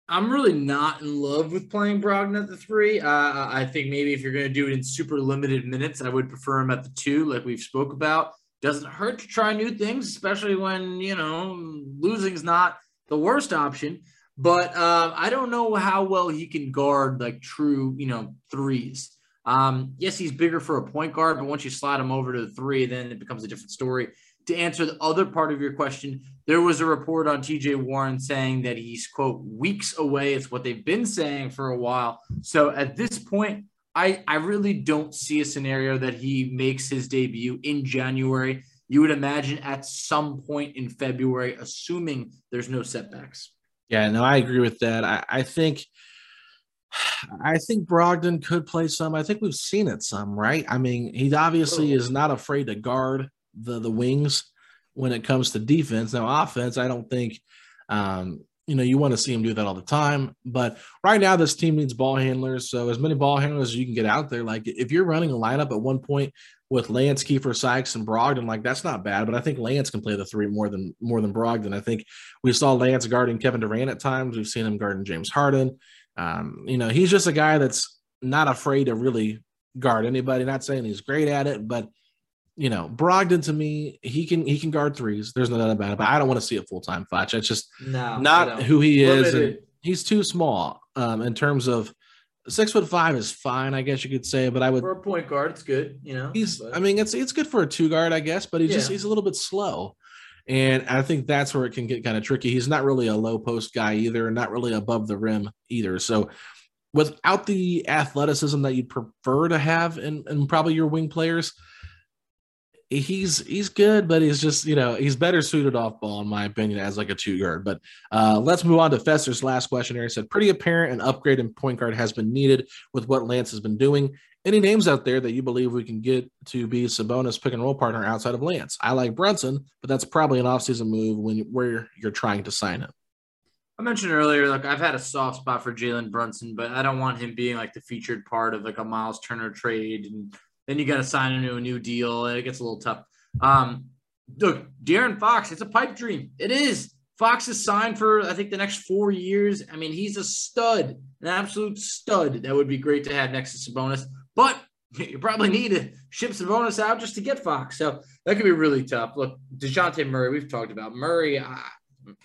I'm really not in love with playing Brogdon at the three. Uh, I think maybe if you're going to do it in super limited minutes, I would prefer him at the two, like we've spoke about. Doesn't hurt to try new things, especially when you know losing is not the worst option. But uh, I don't know how well he can guard like true, you know, threes. Um, yes, he's bigger for a point guard, but once you slide him over to the three, then it becomes a different story to answer the other part of your question, there was a report on TJ Warren saying that he's, quote, weeks away. It's what they've been saying for a while. So at this point, I, I really don't see a scenario that he makes his debut in January. You would imagine at some point in February, assuming there's no setbacks. Yeah, no, I agree with that. I, I think. I think Brogdon could play some. I think we've seen it some, right? I mean, he obviously oh. is not afraid to guard the the wings when it comes to defense. Now, offense, I don't think um, you know you want to see him do that all the time. But right now, this team needs ball handlers. So as many ball handlers as you can get out there. Like if you're running a lineup at one point with Lance, Keifer, Sykes, and Brogdon, like that's not bad. But I think Lance can play the three more than more than Brogdon. I think we saw Lance guarding Kevin Durant at times. We've seen him guarding James Harden. Um, you know, he's just a guy that's not afraid to really guard anybody. Not saying he's great at it, but you know, Brogdon to me, he can he can guard threes. There's nothing doubt about it. But I don't want to see a full time Fletch. It's just no, not who he is. And he's too small um, in terms of six foot five is fine, I guess you could say. But I would for a point guard, it's good. You know, he's. But. I mean, it's it's good for a two guard, I guess. But he's yeah. just he's a little bit slow. And I think that's where it can get kind of tricky. He's not really a low post guy either, not really above the rim either. So without the athleticism that you'd prefer to have in, in probably your wing players, he's he's good, but he's just you know he's better suited off ball in my opinion as like a two guard. But uh, let's move on to Fester's last question here. He said, "Pretty apparent an upgrade in point guard has been needed with what Lance has been doing. Any names out there that you believe we can get to be Sabonis pick and roll partner outside of Lance? I like Brunson, but that's probably an offseason move when where you're trying to sign him." I mentioned earlier, like I've had a soft spot for Jalen Brunson, but I don't want him being like the featured part of like a Miles Turner trade and then you got to sign into a new deal. It gets a little tough. Um, look, De'Aaron Fox, it's a pipe dream. It is. Fox is signed for, I think, the next four years. I mean, he's a stud, an absolute stud. That would be great to have next to Sabonis. But (laughs) you probably need to ship Sabonis out just to get Fox. So that could be really tough. Look, DeJounte Murray, we've talked about. Murray, uh,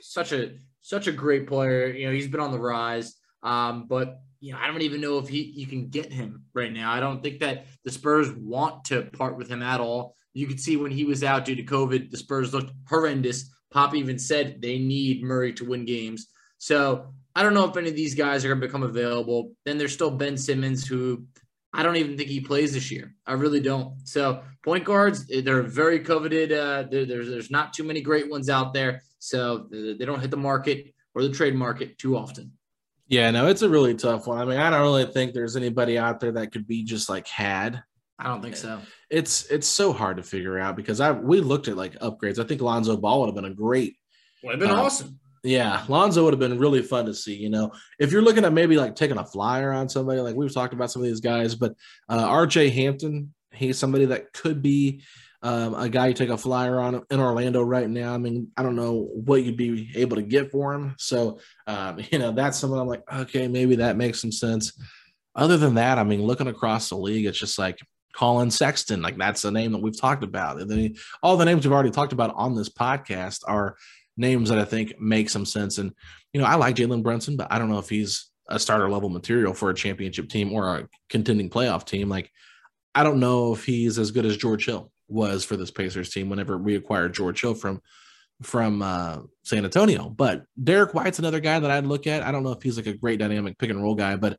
such a such a great player. You know, he's been on the rise. Um, but you know, I don't even know if he you can get him right now. I don't think that the Spurs want to part with him at all. You could see when he was out due to COVID, the Spurs looked horrendous. Pop even said they need Murray to win games. So I don't know if any of these guys are going to become available. Then there's still Ben Simmons, who I don't even think he plays this year. I really don't. So point guards, they're very coveted. Uh, there's there's not too many great ones out there. So they don't hit the market or the trade market too often. Yeah, no, it's a really tough one. I mean, I don't really think there's anybody out there that could be just like had. I don't think so. It's it's so hard to figure out because I we looked at like upgrades. I think Lonzo Ball would have been a great. Would have been uh, awesome. Yeah, Lonzo would have been really fun to see. You know, if you're looking at maybe like taking a flyer on somebody, like we've talked about some of these guys, but uh, RJ Hampton, he's somebody that could be um, a guy you take a flyer on in Orlando right now. I mean, I don't know what you'd be able to get for him. So, um, (laughs) you know, that's something I'm like, okay, maybe that makes some sense. Other than that, I mean, looking across the league, it's just like Collin Sexton, like that's a name that we've talked about. And then all the names we've already talked about on this podcast are names that I think make some sense. And, you know, I like Jalen Brunson, but I don't know if he's a starter level material for a championship team or a contending playoff team. Like, I don't know if he's as good as George Hill was for this Pacers team whenever we acquired George Hill from from uh, San Antonio. But Derrick White's another guy that I'd look at. I don't know if he's like a great dynamic pick and roll guy, but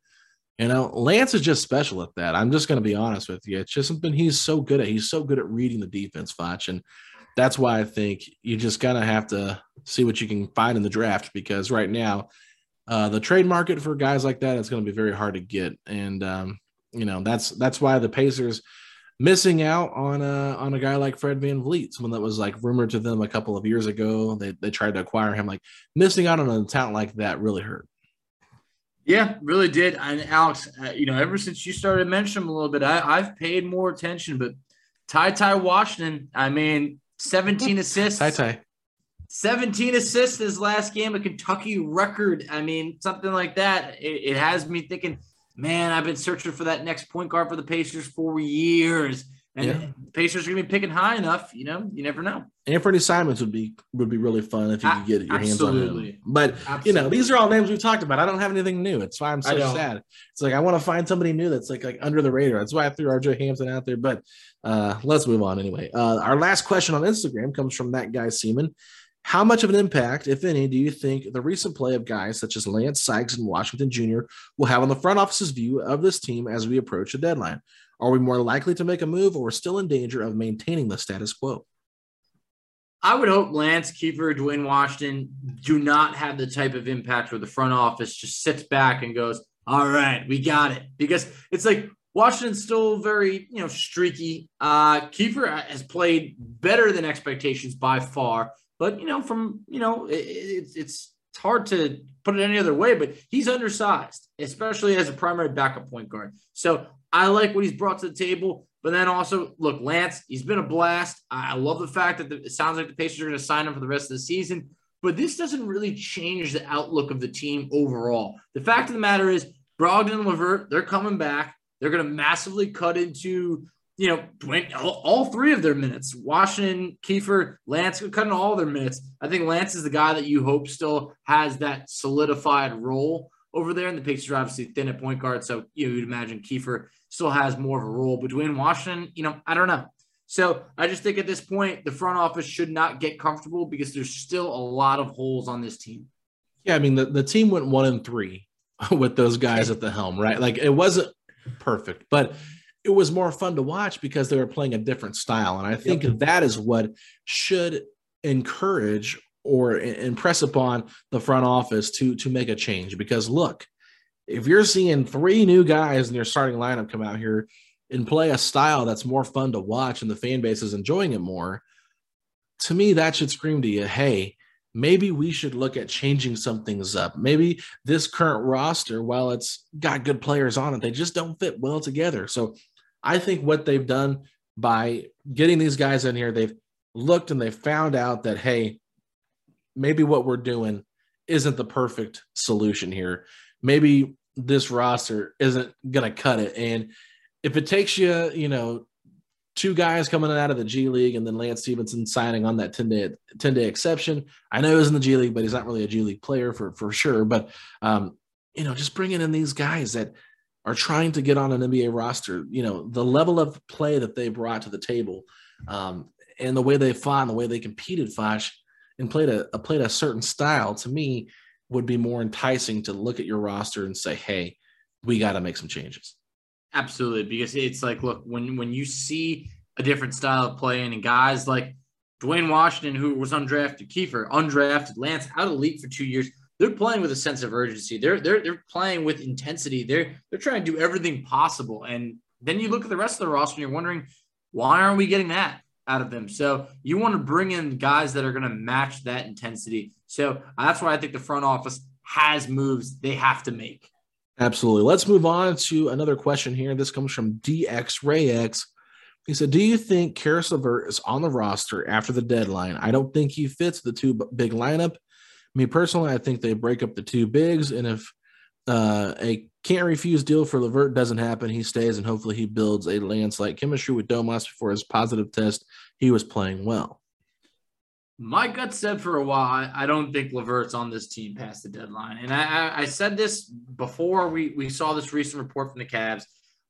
you know, Lance is just special at that. I'm just going to be honest with you. It's just something he's so good at. He's so good at reading the defense, Foch. And that's why I think you just kind of have to see what you can find in the draft because right now, uh, the trade market for guys like that is going to be very hard to get. And, um, you know, that's that's why the Pacers missing out on a on a guy like Fred Van VanVleet, someone that was like rumored to them a couple of years ago. They they tried to acquire him. Like missing out on a talent like that really hurt. Yeah, really did. And Alex, uh, you know, ever since you started mentioning him a little bit, I, have paid more attention. But Ty Ty Washington, I mean, 17 (laughs) assists. Ty Ty. 17 assists his last game, a Kentucky record. I mean, something like that. It, it has me thinking, man, I've been searching for that next point guard for the Pacers for years. And yeah. Pacers are gonna be picking high enough, you know. You never know. Anthony Simons would be would be really fun if you could get your Absolutely. hands on him. But Absolutely. you know, these are all names we've talked about. I don't have anything new. It's why I'm so sad. It's like I want to find somebody new that's like like under the radar. That's why I threw RJ Hampton out there. But uh, let's move on anyway. Uh, our last question on Instagram comes from that guy Seaman. How much of an impact, if any, do you think the recent play of guys such as Lance Sykes and Washington Jr. will have on the front office's view of this team as we approach the deadline? Are we more likely to make a move or still in danger of maintaining the status quo? I would hope Lance Keifer, Duane Washington do not have the type of impact where the front office just sits back and goes, all right, we got it. Because it's like Washington's still very, you know, streaky. Uh, Keifer has played better than expectations by far. But, you know, from, you know, it, it's, it's hard to put it any other way, but he's undersized, especially as a primary backup point guard. So I like what he's brought to the table. But then also, look, Lance, he's been a blast. I love the fact that the, it sounds like the Pacers are going to sign him for the rest of the season. But this doesn't really change the outlook of the team overall. The fact of the matter is, Brogdon and LeVert, they're coming back. They're going to massively cut into, you know, all, all, three of their minutes. Washington, Keifer, Lance, cutting all their minutes. I think Lance is the guy that you hope still has that solidified role over there. And the Pacers are obviously thin at point guard. So you know, you'd imagine Keifer still has more of a role. Between Washington, you know, I don't know. So I just think at this point, the front office should not get comfortable because there's still a lot of holes on this team. Yeah, I mean the, the team went one and three (laughs) with those guys at the helm, right? Like it wasn't perfect, but it was more fun to watch because they were playing a different style. And I think yep. that is what should encourage or impress upon the front office to to make a change because look if you're seeing three new guys in your starting lineup come out here and play a style that's more fun to watch and the fan base is enjoying it more, to me, that should scream to you, hey, maybe we should look at changing some things up. Maybe this current roster, while it's got good players on it, they just don't fit well together. So I think what they've done by getting these guys in here, they've looked and they found out that, hey, maybe what we're doing isn't the perfect solution here maybe this roster isn't going to cut it. And if it takes you, you know, two guys coming out of the G League and then Lance Stephenson signing on that 10 day 10 day exception. I know he's in the G League, but he's not really a G League player for for sure. But um, you know, just bringing in these guys that are trying to get on an NBA roster, you know, the level of play that they brought to the table, um, and the way they fought and the way they competed, Foch, and played a, a played a certain style to me would be more enticing to look at your roster and say, hey, we got to make some changes. Absolutely. Because it's like, look, when when you see a different style of playing and guys like Duane Washington, who was undrafted, Keifer, undrafted, Lance out of the league for two years. They're playing with a sense of urgency. They're they're they're playing with intensity. They're they're trying to do everything possible. And then you look at the rest of the roster and you're wondering, why aren't we getting that out of them? So you want to bring in guys that are going to match that intensity. So that's why I think the front office has moves they have to make. Absolutely. Let's move on to another question here. This comes from DX Ray X. He said, Do you think Caris LeVert is on the roster after the deadline? I don't think he fits the two big lineup. Me personally, I think they break up the two bigs. And if uh, a can't refuse deal for LeVert doesn't happen, he stays and hopefully he builds a Lance like chemistry with Domas before his positive test. He was playing well. My gut said for a while, I don't think LeVert's on this team past the deadline. And I, I said this before we, we saw this recent report from the Cavs.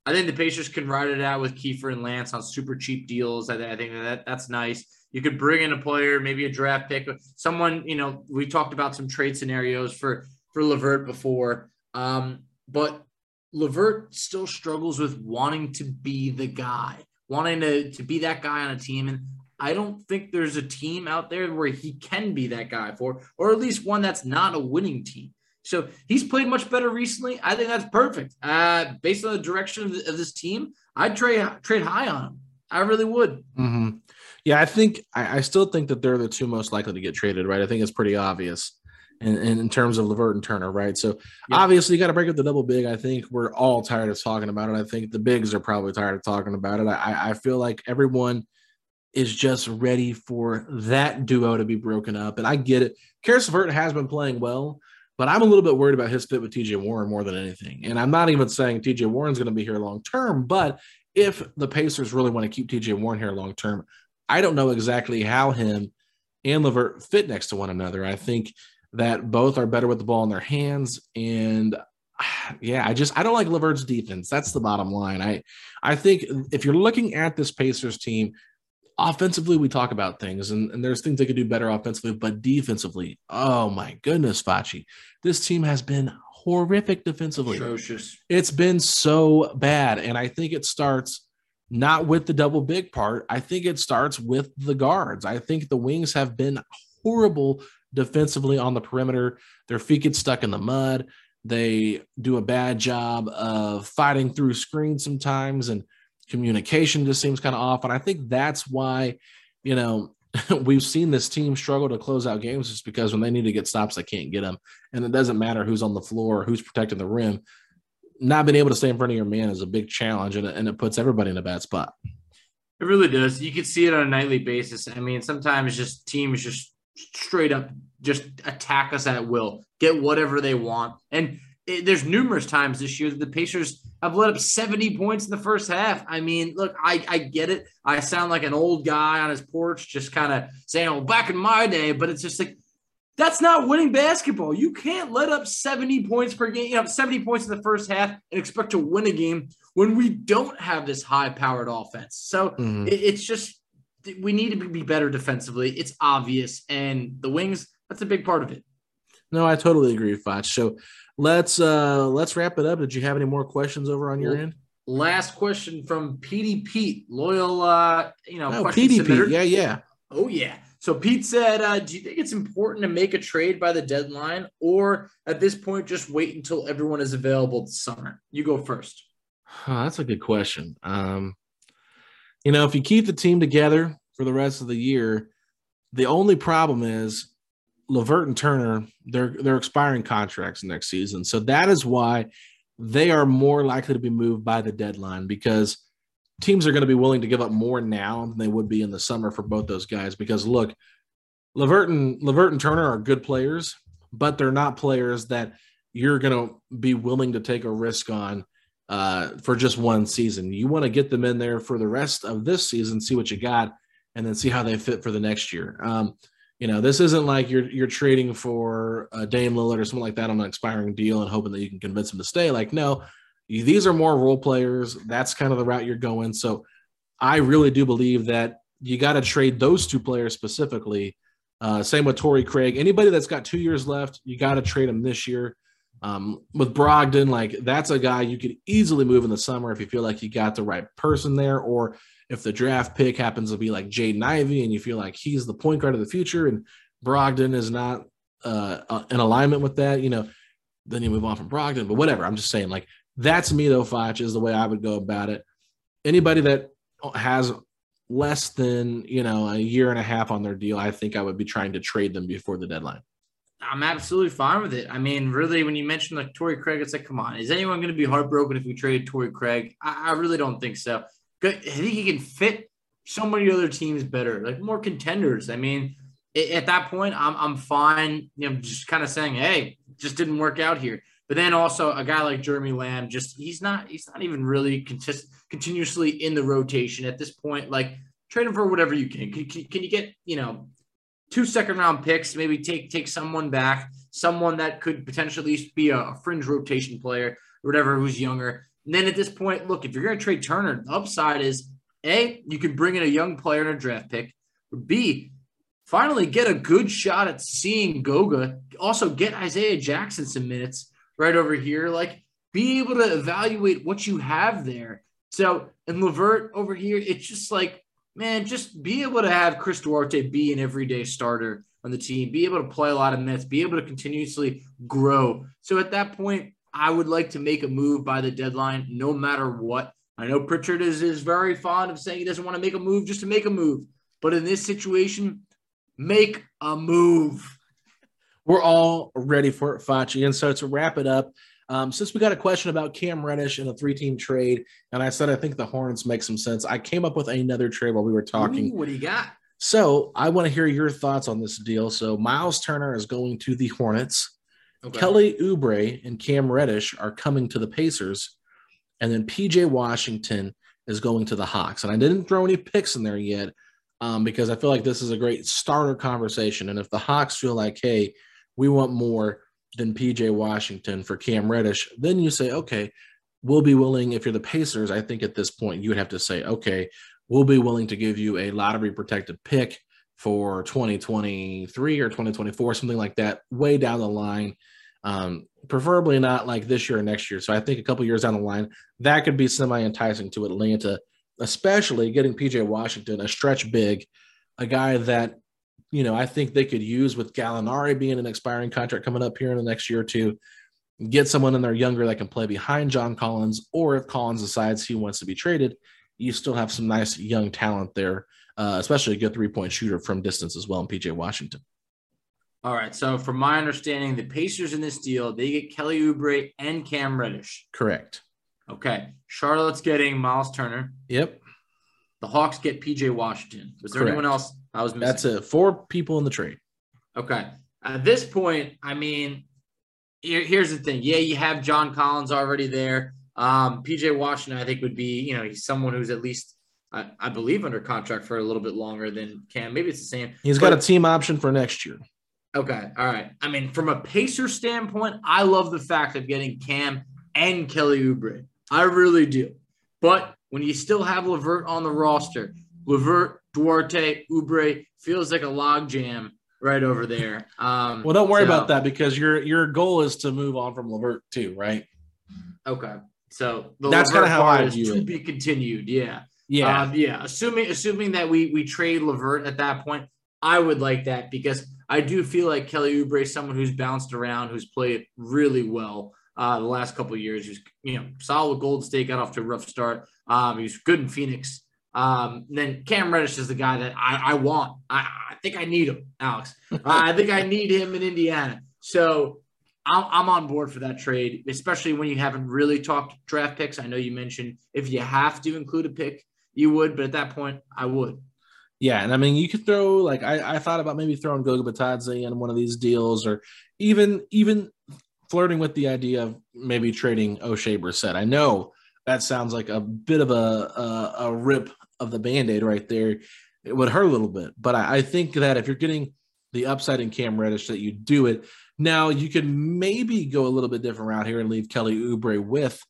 I think the Pacers can ride it out with Keifer and Lance on super cheap deals. I, I think that that's nice. You could bring in a player, maybe a draft pick, someone. You know, we talked about some trade scenarios for for LeVert before, um, but LeVert still struggles with wanting to be the guy, wanting to to be that guy on a team, and I don't think there's a team out there where he can be that guy for, or at least one that's not a winning team. So he's played much better recently. I think that's perfect. Uh, based on the direction of, of, this team, I'd trade trade high on him. I really would. Mm-hmm. Yeah, I think I, I, still think that they're the two most likely to get traded, right? I think it's pretty obvious in, in, terms of LeVert and Turner, right? So yeah. obviously you got to break up the double big. I think we're all tired of talking about it. I think the bigs are probably tired of talking about it. I, I feel like everyone is just ready for that duo to be broken up. And I get it. Caris LeVert has been playing well, but I'm a little bit worried about his fit with TJ Warren more than anything. And I'm not even saying TJ Warren's going to be here long term, but if the Pacers really want to keep TJ Warren here long term, I don't know exactly how him and LeVert fit next to one another. I think that both are better with the ball in their hands. And (sighs) yeah, I just I don't like LeVert's defense. That's the bottom line. I I think if you're looking at this Pacers team, offensively we talk about things and, and there's things they could do better offensively, but defensively, oh my goodness, Facci, this team has been horrific defensively. Atrocious. It's been so bad. And I think it starts not with the double big part. I think it starts with the guards. I think the wings have been horrible defensively on the perimeter. Their feet get stuck in the mud. They do a bad job of fighting through screens sometimes, and communication just seems kind of off. And I think that's why, you know, (laughs) we've seen this team struggle to close out games just because when they need to get stops, they can't get them. And it doesn't matter who's on the floor, or who's protecting the rim. Not being able to stay in front of your man is a big challenge, and it, and it puts everybody in a bad spot. It really does. You can see it on a nightly basis. I mean, sometimes just teams just straight up just attack us at will, get whatever they want. And it, there's numerous times this year that the Pacers have let up 70 points in the first half. I mean, look, I, I get it. I sound like an old guy on his porch, just kind of saying, oh, back in my day, but it's just like, that's not winning basketball. You can't let up 70 points per game, you know, 70 points in the first half and expect to win a game when we don't have this high powered offense. So mm-hmm. it, it's just, we need to be better defensively. It's obvious. And the wings, that's a big part of it. No, I totally agree with Foch. So let's uh let's wrap it up. Did you have any more questions over on your end? Last question from PD Pete, loyal uh, you know, oh, PD Pete. Yeah, yeah. Oh yeah. So Pete said, uh, do you think it's important to make a trade by the deadline or at this point just wait until everyone is available this summer? You go first. Oh, that's a good question. Um, you know, if you keep the team together for the rest of the year, the only problem is LeVert and Turner, they're they're expiring contracts next season. So that is why they are more likely to be moved by the deadline because teams are going to be willing to give up more now than they would be in the summer for both those guys. Because look, LeVert and LeVert and Turner are good players, but they're not players that you're going to be willing to take a risk on uh, for just one season. You want to get them in there for the rest of this season, see what you got, and then see how they fit for the next year. Um, you know, this isn't like you're you're trading for a Dame Lillard or something like that on an expiring deal and hoping that you can convince him to stay. Like, no, these are more role players. That's kind of the route you're going. So, I really do believe that you got to trade those two players specifically. Uh, same with Torrey Craig. Anybody that's got two years left, you got to trade them this year. Um, with Brogdon, like that's a guy you could easily move in the summer if you feel like you got the right person there, or if the draft pick happens to be like Jaden Ivey and you feel like he's the point guard of the future and Brogdon is not uh, uh, in alignment with that, you know, then you move on from Brogdon. But whatever, I'm just saying, like that's me though. Foch is the way I would go about it. Anybody that has less than you know a year and a half on their deal, I think I would be trying to trade them before the deadline. I'm absolutely fine with it. I mean, really, when you mention like Torrey Craig, it's like, come on, is anyone going to be heartbroken if we trade Torrey Craig? I, I really don't think so. I think he can fit so many other teams better, like more contenders. I mean, at that point, I'm I'm fine. You know, just kind of saying, hey, just didn't work out here. But then also a guy like Jeremy Lamb, just he's not he's not even really consist, continuously in the rotation at this point. Like trade him for whatever you can. Can, can. can you get you know two second round picks? Maybe take take someone back, someone that could potentially be a, a fringe rotation player or whatever who's younger. And then at this point, look, if you're going to trade Turner, the upside is a you can bring in a young player in a draft pick. B finally get a good shot at seeing Goga. Also, get Isaiah Jackson some minutes right over here. Like, be able to evaluate what you have there. So, and LeVert over here, it's just like, man, just be able to have Chris Duarte be an everyday starter on the team, be able to play a lot of minutes, be able to continuously grow. So, at that point, I would like to make a move by the deadline, no matter what. I know Pritchard is, is very fond of saying he doesn't want to make a move just to make a move. But in this situation, make a move. We're all ready for it, Facci. And so to wrap it up, um, since we got a question about Cam Reddish in a three-team trade, and I said I think the Hornets make some sense, I came up with another trade while we were talking. Ooh, what do you got? So I want to hear your thoughts on this deal. So Miles Turner is going to the Hornets. Okay. Kelly Oubre and Cam Reddish are coming to the Pacers, and then PJ Washington is going to the Hawks. And I didn't throw any picks in there yet, um, because I feel like this is a great starter conversation. And if the Hawks feel like, hey, we want more than PJ Washington for Cam Reddish, then you say, okay, we'll be willing. If you're the Pacers, I think at this point you would have to say, okay, we'll be willing to give you a lottery protected pick for 2023 or 2024, something like that, way down the line. Um, preferably not like this year or next year. So I think a couple years down the line, that could be semi enticing to Atlanta especially getting PJ Washington, a stretch big, a guy that, you know, I think they could use with Gallinari being an expiring contract coming up here in the next year or two. Get someone in there younger that can play behind John Collins, or if Collins decides he wants to be traded, you still have some nice young talent there, uh, especially a good three point shooter from distance as well in PJ Washington. All right. So, from my understanding, the Pacers in this deal, they get Kelly Oubre and Cam Reddish. Correct. Okay. Charlotte's getting Miles Turner. Yep. The Hawks get PJ Washington. Was there Correct. anyone else I was missing? That's it. Four people in the trade. Okay. At this point, I mean, here, here's the thing. Yeah, you have John Collins already there. Um, PJ Washington, I think, would be, you know, he's someone who's at least, I, I, believe, under contract for a little bit longer than Cam. Maybe it's the same. He's but, got a team option for next year. Okay. All right. I mean, from a Pacer standpoint, I love the fact of getting Cam and Kelly Oubre. I really do. But when you still have LeVert on the roster, LeVert, Duarte, Oubre feels like a logjam right over there. Um, well, don't worry so, about that because your your goal is to move on from LeVert too, right? Okay, so that's kind of how I view to it. be continued. Yeah, yeah, um, yeah. Assuming assuming that we we trade LeVert at that point, I would like that because I do feel like Kelly Oubre is someone who's bounced around, who's played really well uh, the last couple of years. He was, you know, solid Gold State, got off to a rough start. Um, he was good in Phoenix. Um, then Cam Reddish is the guy that I, I want. I, I, think I need him, Alex. I think I need him in Indiana. So I'm, I'm on board for that trade, especially when you haven't really talked draft picks. I know you mentioned if you have to include a pick, you would, but at that point, I would. Yeah, and I mean, you could throw like I, I thought about maybe throwing Goga Bitadze in one of these deals, or even even flirting with the idea of maybe trading Oshae Brissett. I know that sounds like a bit of a, a, a rip of the band-aid right there. It would hurt a little bit, but I, I, think that if you're getting the upside in Cam Reddish, that you do it. Now you could maybe go a little bit different route here and leave Kelly Oubre with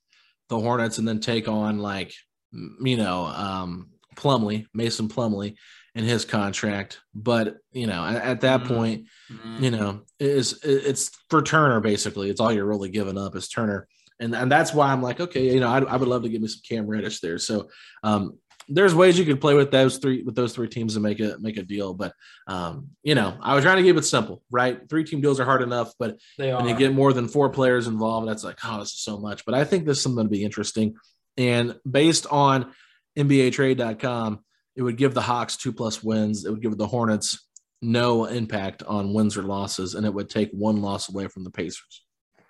the Hornets and then take on like you know um, Plumlee, Mason Plumlee, in his contract. But you know, at, at that mm-hmm. point, mm-hmm. you know, is it's for Turner basically. It's all you're really giving up is Turner, and and that's why I'm like, okay, you know, I, I would love to give me some Cam Reddish there. So, um, there's ways you could play with those three with those three teams and make a make a deal. But um, you know, I was trying to keep it simple, right? Three team deals are hard enough, but they when you get more than four players involved, that's like, oh, this is so much. But I think this is something to be interesting. And based on NBAtrade.com, it would give the Hawks two plus wins. It would give the Hornets no impact on wins or losses, and it would take one loss away from the Pacers.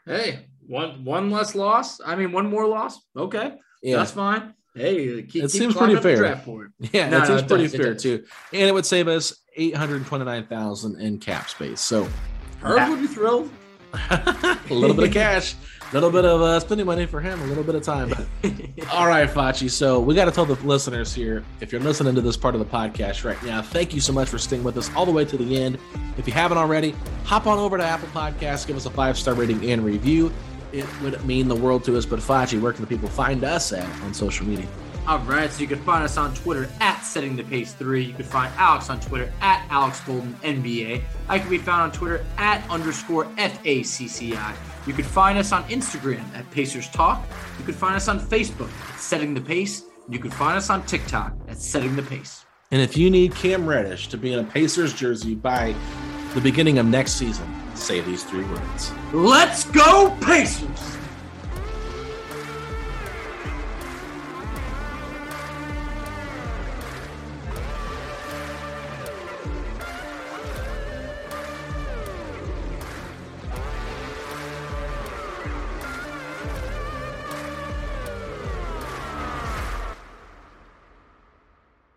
Hey, one one less loss. I mean, one more loss. Okay, yeah, that's fine. Hey, keep, it keep seems pretty fair. (laughs) Yeah, no, it no, seems it pretty does, fair too, and it would save us eight hundred twenty nine thousand in cap space. So, Herb would be thrilled. (laughs) (laughs) a little bit of cash, a little bit of uh, spending money for him, a little bit of time. But all right, Facci. So we got to tell the listeners here if you're listening to this part of the podcast right now, thank you so much for staying with us all the way to the end. If you haven't already, hop on over to Apple Podcasts, give us a five star rating and review it would mean the world to us. But Facci, where can the people find us at on social media? All right, so you can find us on Twitter at Setting the Pace 3. You can find Alex on Twitter at Alex Golden NBA. I can be found on Twitter at underscore FACCI. You can find us on Instagram at Pacers Talk. You can find us on Facebook at Setting the Pace. You can find us on TikTok at Setting the Pace. And if you need Cam Reddish to be in a Pacers jersey by the beginning of next season, say these three words. Let's go, Pacers!